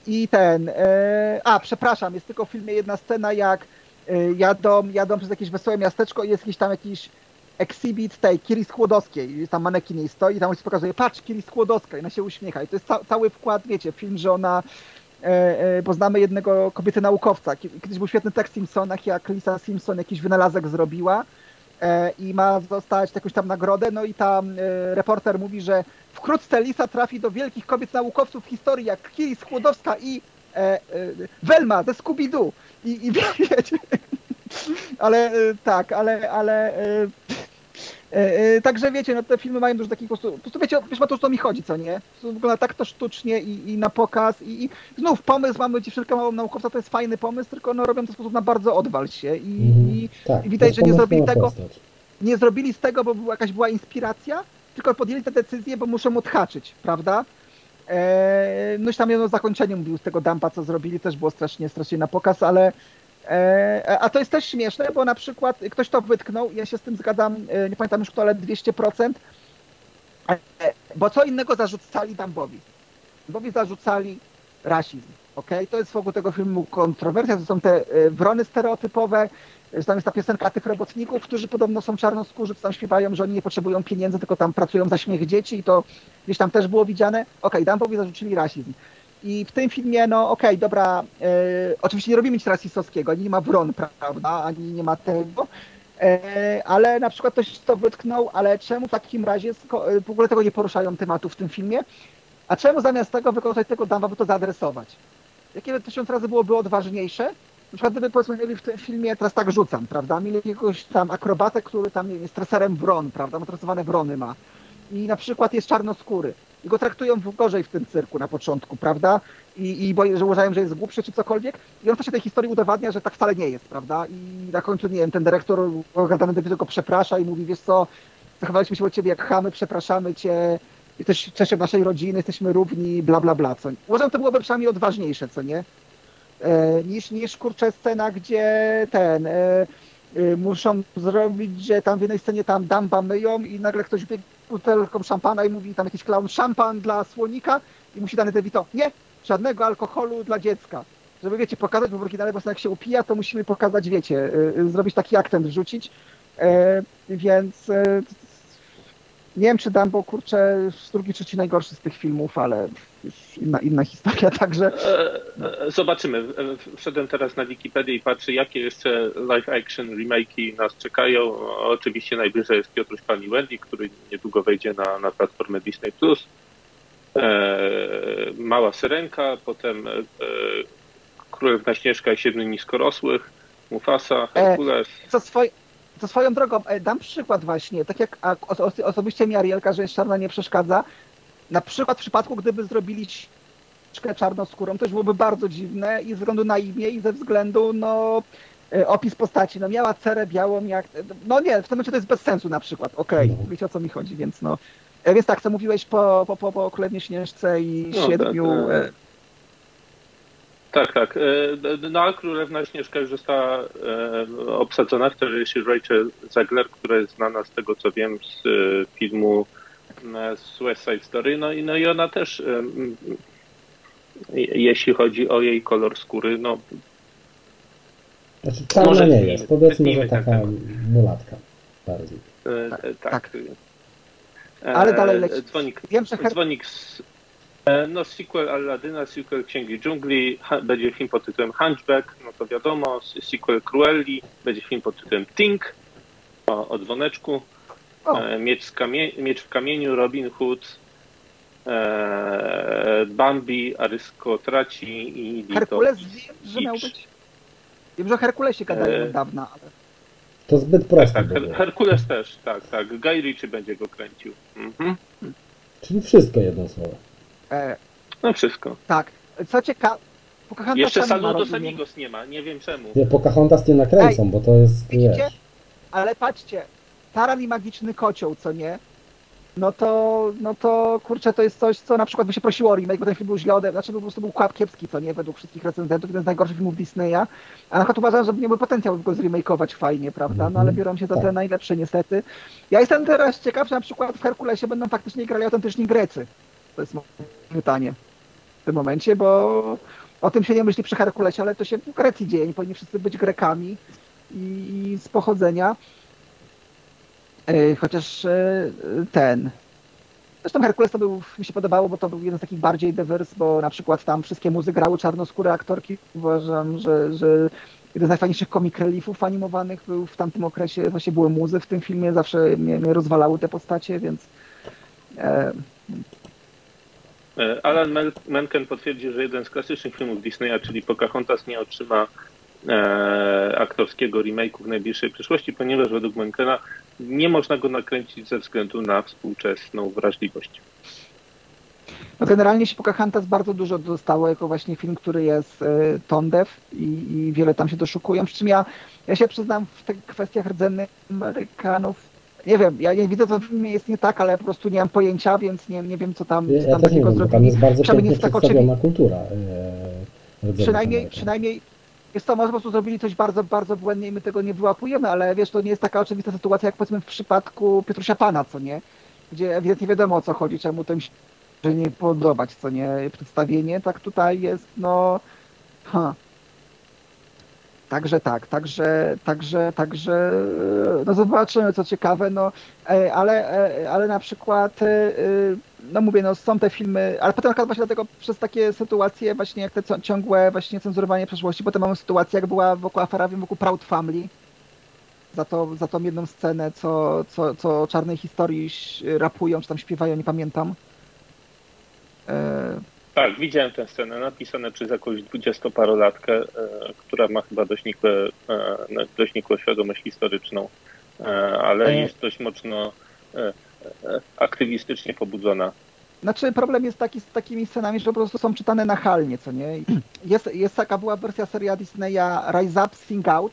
I ten, e... a przepraszam, jest tylko w filmie jedna scena, jak e, jadą, jadą przez jakieś wesołe miasteczko i jest jakiś tam jakiś exhibit tej Kiri Skłodowskiej, tam manekin jej stoi i tam się pokazuje, patrz, Kiri Skłodowska. I ona się uśmiecha. I to jest ca cały wkład, wiecie, film, że ona e, e, poznamy jednego kobiety naukowca. Kie- Kiedyś był świetny tekst Simpsonach, jak Lisa Simpson jakiś wynalazek zrobiła e, i ma dostać jakąś tam nagrodę, no i tam e, reporter mówi, że wkrótce Lisa trafi do wielkich kobiet naukowców w historii, jak Kiri Skłodowska i e, e, Velma ze Scooby-Doo. I, i wiecie, ale e, tak, ale, ale e, e, e, także wiecie, no te filmy mają dużo takich po prostu, po prostu wiecie, wiesz, o to, o co mi chodzi, co nie? To wygląda tak to sztucznie i, i na pokaz i, i znów pomysł, mamy dziewczynkę małą naukowca, to jest fajny pomysł, tylko no robią to w sposób na bardzo odwal się i, i Tak, i widać, że nie zrobili tego- postać. nie zrobili z tego, bo była, jakaś była inspiracja, tylko podjęli tę decyzję, bo muszą odhaczyć, prawda? Eee, no i tam jedno zakończenie mówił z tego dumpa, co zrobili, też było strasznie, strasznie na pokaz, ale a to jest też śmieszne, bo na przykład ktoś to wytknął, ja się z tym zgadzam, e, nie pamiętam już kto, ale 200%, e, bo co innego zarzucali Dumbowi? Dumbowi zarzucali rasizm, okej? To jest wokół tego filmu kontrowersja, to są te e, wrony stereotypowe, tam jest ta piosenka tych robotników, którzy podobno są czarnoskórzy, tam śpiewają, że oni nie potrzebują pieniędzy, tylko tam pracują za śmiech dzieci i to gdzieś tam też było widziane. Okej, Dumbowi zarzucili rasizm. I w tym filmie, no okej, dobra, e, oczywiście nie robimy nic rasistowskiego, ani nie ma wron, prawda, ani nie ma tego, e, ale na przykład ktoś to wytknął, ale czemu w takim razie e, w ogóle tego nie poruszają tematu w tym filmie? A czemu zamiast tego wykorzystać tego Dumba, by to zaadresować? Jakie tysiąc razy byłoby odważniejsze, na przykład gdyby powiedzmy mieli w tym filmie, teraz tak rzucam, prawda, mieli jakiegoś tam akrobatę, który tam jest treserem wron, prawda, motoryzowane wrony ma i na przykład jest czarnoskóry i go traktują gorzej w tym cyrku na początku, prawda, i, i bo, że uważają, że jest głupszy czy cokolwiek. I on w czasie tej historii udowadnia, że tak wcale nie jest, prawda, i na końcu, nie wiem, ten dyrektor dyrektor go przeprasza i mówi, wiesz co, zachowaliśmy się od ciebie jak chamy, przepraszamy cię, jesteś częścią naszej rodziny, jesteśmy równi, bla, bla, bla, co Uważam, to byłoby przynajmniej odważniejsze, co nie? e, niż, niż kurczę scena, gdzie ten e, e, muszą zrobić, że tam w jednej scenie tam damba myją i nagle ktoś biegnie butelką szampana i mówi tam jakiś clown szampan dla słonika i musi dany DeVito, nie, żadnego alkoholu dla dziecka. Żeby, wiecie, pokazać, bo po prostu jak się upija, to musimy pokazać, wiecie, e, e, zrobić taki akcent, wrzucić. E, więc e, nie wiem, czy Dumbo, kurczę, drugi, trzeci najgorszy z tych filmów, ale inna, inna historia, także E, e, Zobaczymy. Wszedłem teraz na Wikipedię i patrzę, jakie jeszcze live action remake'i nas czekają. Oczywiście najbliżej jest Piotruś Pan i Wendy, który niedługo wejdzie na, na platformę Disney+. E, Mała Syrenka, potem Królewna Śnieżka i Siedmiu Niskorosłych, Mufasa, Herkules. co, swoj, co swoją drogą, dam przykład właśnie, tak jak osobiście mi Arielka, że jest czarna nie przeszkadza, na przykład w przypadku, gdyby zrobili ścieżkę czarnoskórą, to już byłoby bardzo dziwne i ze względu na imię i ze względu, no, e, opis postaci, no miała cerę białą jak, no nie, w tym momencie to jest bez sensu na przykład, okej, No. wiecie o co mi chodzi, więc no, e, więc tak, co mówiłeś po, po, po, po Królewnie Śnieżce i No, Siedmiu, tak, tak. e, Tak, tak. No a Królewna Śnieżka już została obsadzona. Wtedy jest Rachel Zegler, która jest znana z tego, co wiem, z filmu z West Side Story. No i, no i ona też, e, m, je- jeśli chodzi o jej kolor skóry, no Znaczy czarna Może nie nie, jest, powiedzmy, że taka temat. mulatka bardziej. e, Tak, e, tak. tak. E, Ale dalej leci. Dzwonik, wiem, że Her- dzwonik z, e, no sequel Aladyna, sequel Księgi Dżungli, ha, będzie film pod tytułem Hunchback, no to wiadomo, sequel Cruelli, będzie film pod tytułem Tink, o, o dzwoneczku, e, miecz, z kamie, miecz w kamieniu, Robin Hood, e, Bambi, Aryskotraci i Lito. Herkules wiem, że miał być, wiem, że o Herkulesie gadają E, od dawna, ale To zbyt Tak, proste tak, było. Herkules też, tak, tak. Guy Ritchie będzie go kręcił. Mhm. Czyli wszystko jedno słowo. e, No wszystko. Tak. Co ciekawe, Pocahontas Jeszcze tam nie ma, Saludo. Samigos nie ma, nie wiem czemu. Nie, Pocahontas nie nakręcą, bo to jest, Widzicie? wiesz, Ale patrzcie, Taran i magiczny kocioł, co nie? No to, no to kurczę, to jest coś, co na przykład by się prosiło o remake, bo ten film był źle ode... znaczy po prostu był kłap kiepski, co nie, według wszystkich recenzentów, jeden z najgorszych filmów Disneya, a na przykład uważam, że miałby potencjał go zremakeować fajnie, prawda, no ale biorą się za te Tak. najlepsze niestety. Ja jestem teraz ciekaw, że na przykład w Herkulesie będą faktycznie grali autentyczni Grecy. To jest moje pytanie w tym momencie, bo o tym się nie myśli przy Herkulesie, ale to się w Grecji dzieje, nie powinni wszyscy być Grekami i, i z pochodzenia. E, Chociaż e, ten. Zresztą Herkules to był, mi się podobało, bo to był jeden z takich bardziej dywers, bo na przykład tam wszystkie muzy grały czarnoskóre aktorki. Uważam, że, że jeden z najfajniejszych comic reliefów animowanych był w tamtym okresie, właśnie były muzy w tym filmie, zawsze mnie, mnie rozwalały te postacie, więc e, E, Alan Menken potwierdzi, że jeden z klasycznych filmów Disneya, czyli Pocahontas, nie otrzyma aktorskiego remake'u w najbliższej przyszłości, ponieważ według Menkena nie można go nakręcić ze względu na współczesną wrażliwość. No generalnie się Pocahontas bardzo dużo dostało jako właśnie film, który jest e, tone-deaf i, i wiele tam się doszukują. Przy czym ja, ja się przyznam w tych kwestiach rdzennych Amerykanów, nie wiem, ja nie widzę co w filmie jest nie tak, ale po prostu nie mam pojęcia, więc nie, nie wiem co tam, co Ja tam też nie takiego wiem, bo tam zrobili. jest bardzo pięknie tak przedstawiona kultura. e, rdzennych Przynajmniej, Amerykanów. przynajmniej jest to może po prostu zrobili coś bardzo, bardzo błędnie i my tego nie wyłapujemy, ale wiesz, to nie jest taka oczywista sytuacja jak powiedzmy w przypadku Piotrusia Pana, co nie? Gdzie ewidentnie wiadomo o co chodzi, czemu to im się nie podobać, co nie? Przedstawienie, tak tutaj jest, no... Ha. Także tak, także, także, także, no zobaczymy, co ciekawe, no, e, ale, e, ale na przykład, e, no mówię, no są te filmy, ale potem właśnie dlatego przez takie sytuacje właśnie jak te ciągłe właśnie cenzurowanie przeszłości, potem mamy sytuację jak była wokół afera wokół Proud Family, za, to, za tą jedną scenę, co, co, co o czarnej historii rapują, czy tam śpiewają, nie pamiętam. E, Tak, widziałem tę scenę, napisane przez jakąś dwudziestoparolatkę, e, która ma chyba dość nikłe, e, dość nikłą świadomość historyczną, e, ale E. jest dość mocno e, aktywistycznie pobudzona. Znaczy problem jest taki z takimi scenami, że po prostu są czytane nachalnie, co nie? Jest, jest taka była wersja seria Disneya Rise Up, Sing Out.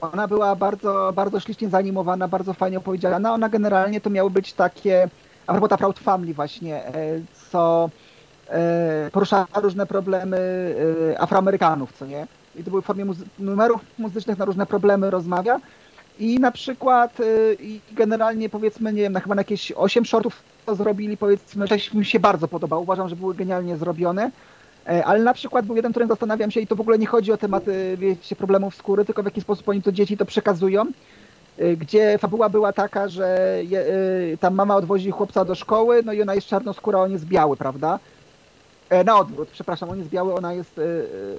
Ona była bardzo, bardzo ślicznie zaanimowana, bardzo fajnie opowiedziana. Ona generalnie to miały być takie, a propos ta Proud Family właśnie, e, co e, poruszała różne problemy e, Afroamerykanów, co nie? I to były w formie muzy- numerów muzycznych na różne problemy rozmawia. I na przykład y, i generalnie powiedzmy, nie wiem, na chyba na jakieś 8 shortów to zrobili, powiedzmy, część mi się bardzo podobał, uważam, że były genialnie zrobione, E, ale na przykład był jeden, którym zastanawiam się i to w ogóle nie chodzi o tematy, wiecie, problemów skóry, tylko w jaki sposób oni to dzieci to przekazują, y, gdzie fabuła była taka, że je, y, tam mama odwozi chłopca do szkoły, no i ona jest czarnoskóra, on jest biały, prawda? E, na odwrót, przepraszam, on jest biały, ona jest,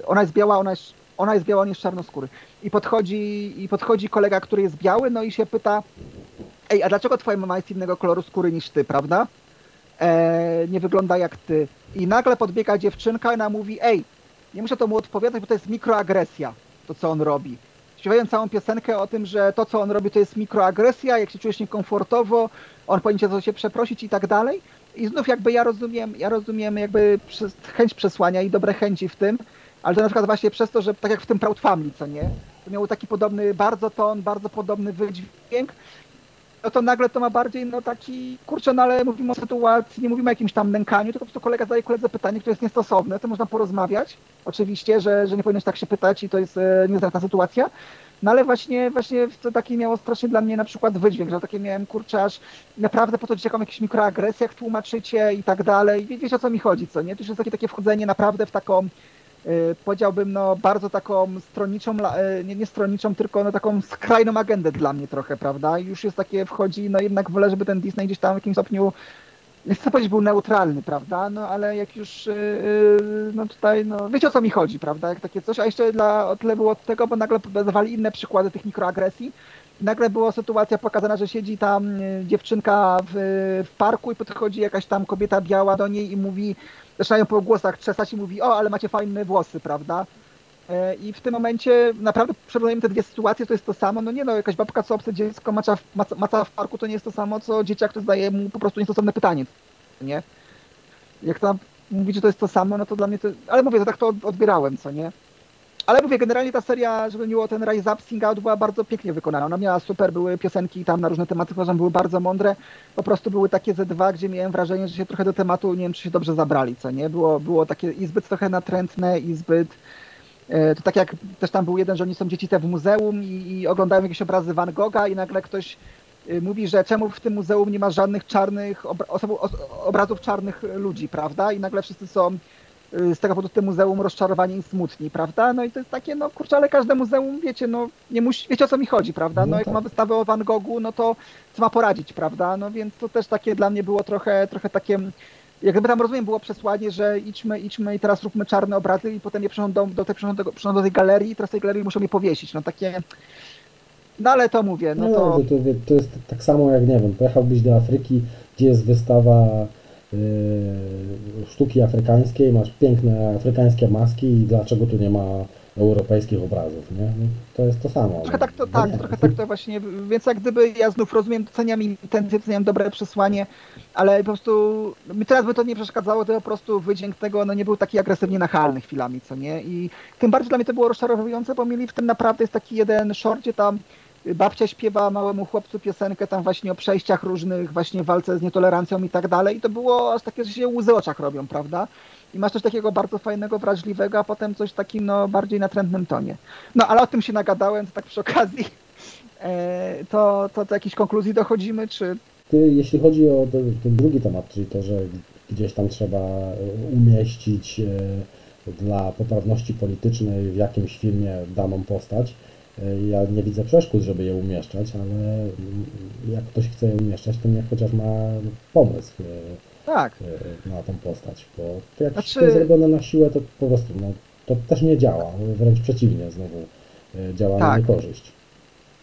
ona jest biała, ona jest, ona jest biała, on jest czarnoskóry. I podchodzi, I podchodzi kolega, który jest biały, no i się pyta, ej, a dlaczego twoja mama jest innego koloru skóry niż ty, prawda? E, nie wygląda jak ty. I nagle podbiega dziewczynka i ona mówi, ej, nie muszę to mu odpowiadać, bo to jest mikroagresja, to co on robi. Śpiewają całą piosenkę o tym, że to co on robi to jest mikroagresja, jak się czujesz niekomfortowo, on powinien cię za się przeprosić i tak dalej. I znów jakby ja rozumiem, ja rozumiem jakby chęć przesłania i dobre chęci w tym, ale to na przykład właśnie przez to, że tak jak w tym Proud Family, co nie? To miało taki podobny bardzo ton, bardzo podobny wydźwięk, no to nagle to ma bardziej no taki, kurczę, no ale mówimy o sytuacji, nie mówimy o jakimś tam nękaniu, tylko po prostu kolega zadaje koledze pytanie, które jest niestosowne, to można porozmawiać, oczywiście, że, że nie powinieneś tak się pytać i to jest e, niezręczna sytuacja, no ale właśnie, właśnie to taki miało strasznie dla mnie na przykład wydźwięk, że takie miałem, kurczę, aż naprawdę po to dzieciakom jakieś mikroagresjach tłumaczycie i tak dalej, Wie, wiecie o co mi chodzi, co nie? To już jest takie, takie wchodzenie naprawdę w taką powiedziałbym, no bardzo taką stronniczą, y, nie, nie stronniczą, tylko no taką skrajną agendę dla mnie trochę, prawda? Już jest takie, wchodzi, no jednak wolę, żeby ten Disney gdzieś tam w jakimś stopniu, nie chcę powiedzieć, był neutralny, prawda? No ale jak już, y, y, no tutaj, no wiecie o co mi chodzi, prawda? Jak takie coś, a jeszcze dla, o tyle było od tego, bo nagle podawali inne przykłady tych mikroagresji. Nagle była sytuacja pokazana, że siedzi tam y, dziewczynka w, w parku i podchodzi jakaś tam kobieta biała do niej i mówi, zaczynają po głosach trzesać i mówi, o, ale macie fajne włosy, prawda? E, I w tym momencie naprawdę przerównujemy te dwie sytuacje, to jest to samo. No nie no, jakaś babka, co obce dziecko maca, maca, maca w parku, to nie jest to samo, co dzieciak, który zadaje mu po prostu niestosowne pytanie, nie? Jak tam mówić, że to jest to samo, no to dla mnie to... Ale mówię, to tak to od- odbierałem, co nie? Ale mówię, generalnie ta seria, żeby miło ten Rise Up, Sing Out była bardzo pięknie wykonana. Ona miała super, były piosenki tam na różne tematy, uważam, były bardzo mądre. Po prostu były takie ze dwa, gdzie miałem wrażenie, że się trochę do tematu, nie wiem, czy się dobrze zabrali, co nie? Było, było takie i zbyt trochę natrętne, i zbyt... e, To tak jak też tam był jeden, że oni są dzieci te w muzeum i, i oglądają jakieś obrazy Van Gogha i nagle ktoś y, mówi, że czemu w tym muzeum nie ma żadnych czarnych, obra- obrazów czarnych ludzi, prawda? I nagle wszyscy są z tego powodu te muzeum rozczarowani i smutni, prawda? No i to jest takie, no kurczę, ale każde muzeum, wiecie, no nie musi, wiecie o co mi chodzi, prawda? No No jak tak. ma wystawę o Van Goghu, no to co ma poradzić, prawda? No więc to też takie dla mnie było trochę, trochę takie, jak gdyby tam rozumiem, było przesłanie, że idźmy, idźmy i teraz róbmy czarne obrazy i potem je przynoszą do, do, tej, przynoszą do, przynoszą do tej galerii i teraz tej galerii muszą je powiesić, no takie, no ale to mówię, no No, to... to, to, to jest tak samo jak, nie wiem, pojechałbyś do Afryki, gdzie jest wystawa sztuki afrykańskiej, masz piękne afrykańskie maski i dlaczego tu nie ma europejskich obrazów, nie? No, to jest to samo. Trochę tak to, tak, trochę tak to właśnie, więc jak gdyby ja znów rozumiem, doceniam intencje, doceniam dobre przesłanie, ale po prostu mi teraz by to nie przeszkadzało, to po prostu wydźwięk tego no nie był taki agresywnie nachalny chwilami, co nie? I tym bardziej dla mnie to było rozczarowujące, bo mieli w tym naprawdę jest taki jeden short, gdzie tam babcia śpiewa małemu chłopcu piosenkę tam właśnie o przejściach różnych, właśnie walce z nietolerancją i tak dalej i to było aż takie, że się łzy oczach robią, prawda? I masz coś takiego bardzo fajnego, wrażliwego, a potem coś takim no bardziej natrętnym tonie. No ale o tym się nagadałem, to tak przy okazji. E, to, to do jakiejś konkluzji dochodzimy, czy Ty, jeśli chodzi o ten, ten drugi temat, czyli to, że gdzieś tam trzeba e, umieścić e, dla poprawności politycznej w jakimś filmie daną postać, ja nie widzę przeszkód, żeby je umieszczać, ale jak ktoś chce je umieszczać, to niech chociaż ma pomysł e, tak. e, na tą postać, bo to jak Znaczy- to jest zrobione na siłę, to po prostu no, to też nie działa, wręcz przeciwnie, znowu e, działa na Tak. niekorzyść.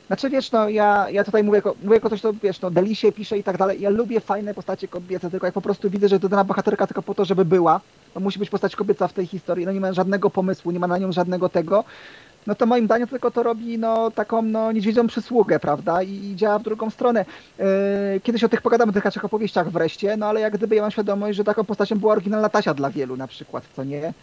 Znaczy wiesz, no ja, ja tutaj mówię jako, mówię jako coś, to wiesz, no Delisie pisze i tak dalej. Ja lubię fajne postacie kobiece, tylko jak po prostu widzę, że to dana bohaterka tylko po to, żeby była, to musi być postać kobieca w tej historii, no nie ma żadnego pomysłu, nie ma na nią żadnego tego, no to moim zdaniem tylko to robi no taką no niedźwiedzią przysługę, prawda? I, i działa w drugą stronę. Yy, kiedyś o tych pogadamy, o tych raczej opowieściach wreszcie, no ale jak gdyby ja mam świadomość, że taką postacią była oryginalna Tasia dla wielu na przykład, co nie?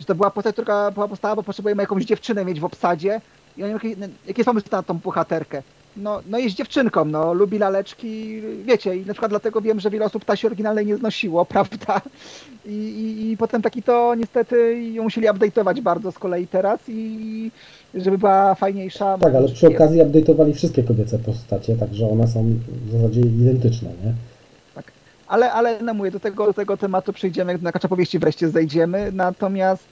Że to była postać, która była powstała, bo potrzebujemy jakąś dziewczynę mieć w obsadzie, i wiem, jaki, jaki jest pomysł na tą bohaterkę. No, no jest dziewczynką, no, lubi laleczki, wiecie, i na przykład dlatego wiem, że wiele osób tasi oryginalnej nie znosiło, prawda? I, i, i potem taki to niestety ją musieli update'ować bardzo z kolei teraz i żeby była fajniejsza. Tak, ale przy okazji update'owali wszystkie kobiece postacie, także one są w zasadzie identyczne, nie? Ale, ale no mówię, do tego, do tego tematu przyjdziemy, na kaczapowieści wreszcie zejdziemy. Natomiast,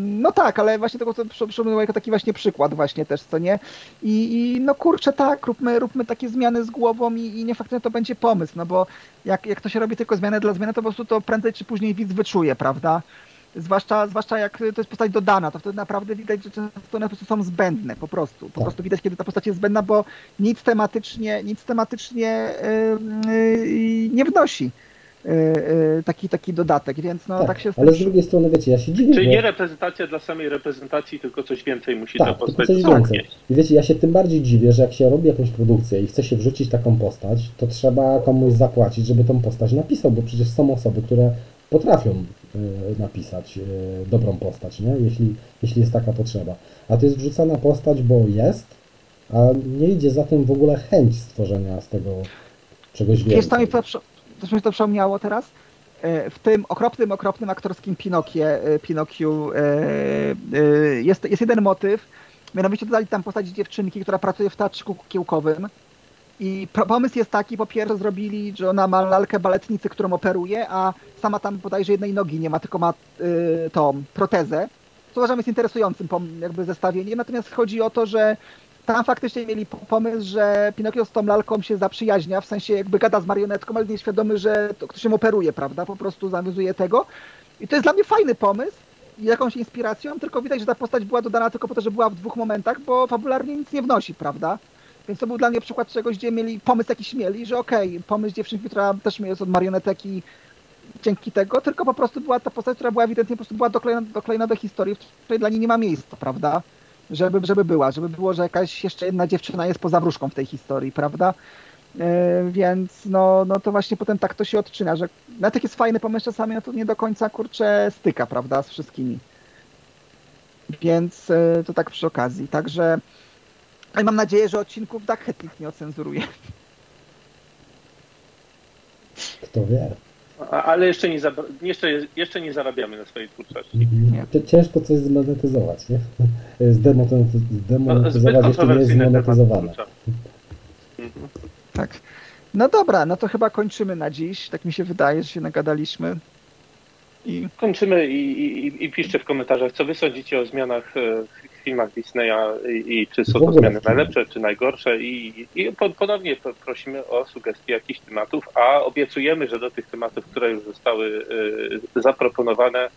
no tak, ale właśnie tego, co przy- przypomniałem jako taki właśnie przykład właśnie też, co nie? I, i no kurczę, tak, róbmy, róbmy takie zmiany z głową i, i nie faktycznie to będzie pomysł, no bo jak, jak to się robi tylko zmianę dla zmiany, to po prostu to prędzej czy później widz wyczuje, prawda? Zwłaszcza, zwłaszcza jak to jest postać dodana, to wtedy naprawdę widać, że często one po prostu są zbędne, po prostu. Po Tak. prostu widać, kiedy ta postać jest zbędna, bo nic tematycznie, nic tematycznie yy, yy, nie wnosi yy, yy, taki, taki dodatek, więc no tak, się z ale z drugiej strony, wiecie, ja się dziwię, Czyli bo... nie reprezentacja dla samej reprezentacji, tylko coś więcej musi ta Tak, tylko postać coś więcej. I wiecie, ja się tym bardziej dziwię, że jak się robi jakąś produkcję i chce się wrzucić taką postać, to trzeba komuś zapłacić, żeby tą postać napisał, bo przecież są osoby, które potrafią y, napisać y, dobrą postać, nie? Jeśli, jeśli jest taka potrzeba. A to jest wrzucana postać, bo jest, a nie idzie za tym w ogóle chęć stworzenia z tego czegoś więcej. Wiesz, co mi to, mi to przypomniało teraz? E, W tym okropnym, okropnym aktorskim Pinokie, e, Pinokiu e, e, jest, jest jeden motyw, mianowicie dodali tam postać dziewczynki, która pracuje w teatrze kukiełkowym i pomysł jest taki, po pierwsze zrobili, że ona ma lalkę baletnicy, którą operuje, a sama tam bodajże jednej nogi nie ma, tylko ma y, tą protezę, co uważam jest interesującym jakby zestawieniem, natomiast chodzi o to, że tam faktycznie mieli po- pomysł, że Pinokio z tą lalką się zaprzyjaźnia, w sensie jakby gada z marionetką, ale świadomy, że to ktoś ją operuje, prawda? Po prostu zawiązuje tego. I to jest dla mnie fajny pomysł, jakąś inspiracją, tylko widać, że ta postać była dodana tylko po to, że była w dwóch momentach, bo fabularnie nic nie wnosi, prawda? Więc to był dla mnie przykład czegoś, gdzie mieli pomysł jakiś mieli, że okej, pomysł dziewczynki, która też jest od marionetek i dzięki tego, tylko po prostu była ta postać, która była ewidentnie po prostu była doklejona, doklejona do historii, w której dla niej nie ma miejsca, prawda? Żeby, żeby była, żeby było, że jakaś jeszcze jedna dziewczyna jest poza wróżką w tej historii, prawda? E, więc no, no to właśnie potem tak to się odczyna, że nawet jak jest fajny pomysł czasami, no to nie do końca kurczę styka, prawda, z wszystkimi. Więc e, to tak przy okazji. Także ale mam nadzieję, że odcinków Duckhead nikt nie ocenzuruje. Kto wie. A, ale jeszcze nie, jeszcze, jeszcze nie zarabiamy na swojej twórczości. Nie. Ciężko coś zmonetyzować, nie? Zdemonetyzować, No, zbyt zdemonetyzować jeszcze nie jest zmonetyzowane. Mhm. Tak. No dobra, no to chyba kończymy na dziś. Tak mi się wydaje, że się nagadaliśmy. I Kończymy i, i, i piszcie w komentarzach, co wy sądzicie o zmianach e, w filmach Disneya i, i czy są to zmiany najlepsze, czy najgorsze i, i po- ponownie po- prosimy o sugestie jakichś tematów, a obiecujemy, że do tych tematów, które już zostały e, zaproponowane,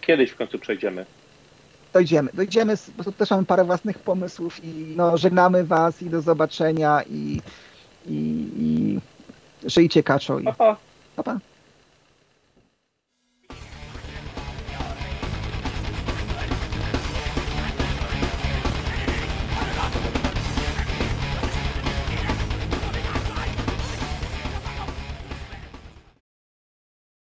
kiedyś w końcu przejdziemy. dojdziemy. Dojdziemy, bo też mamy parę własnych pomysłów i no, żegnamy was i do zobaczenia i, i, i żyjcie kaczo. I... Pa, pa.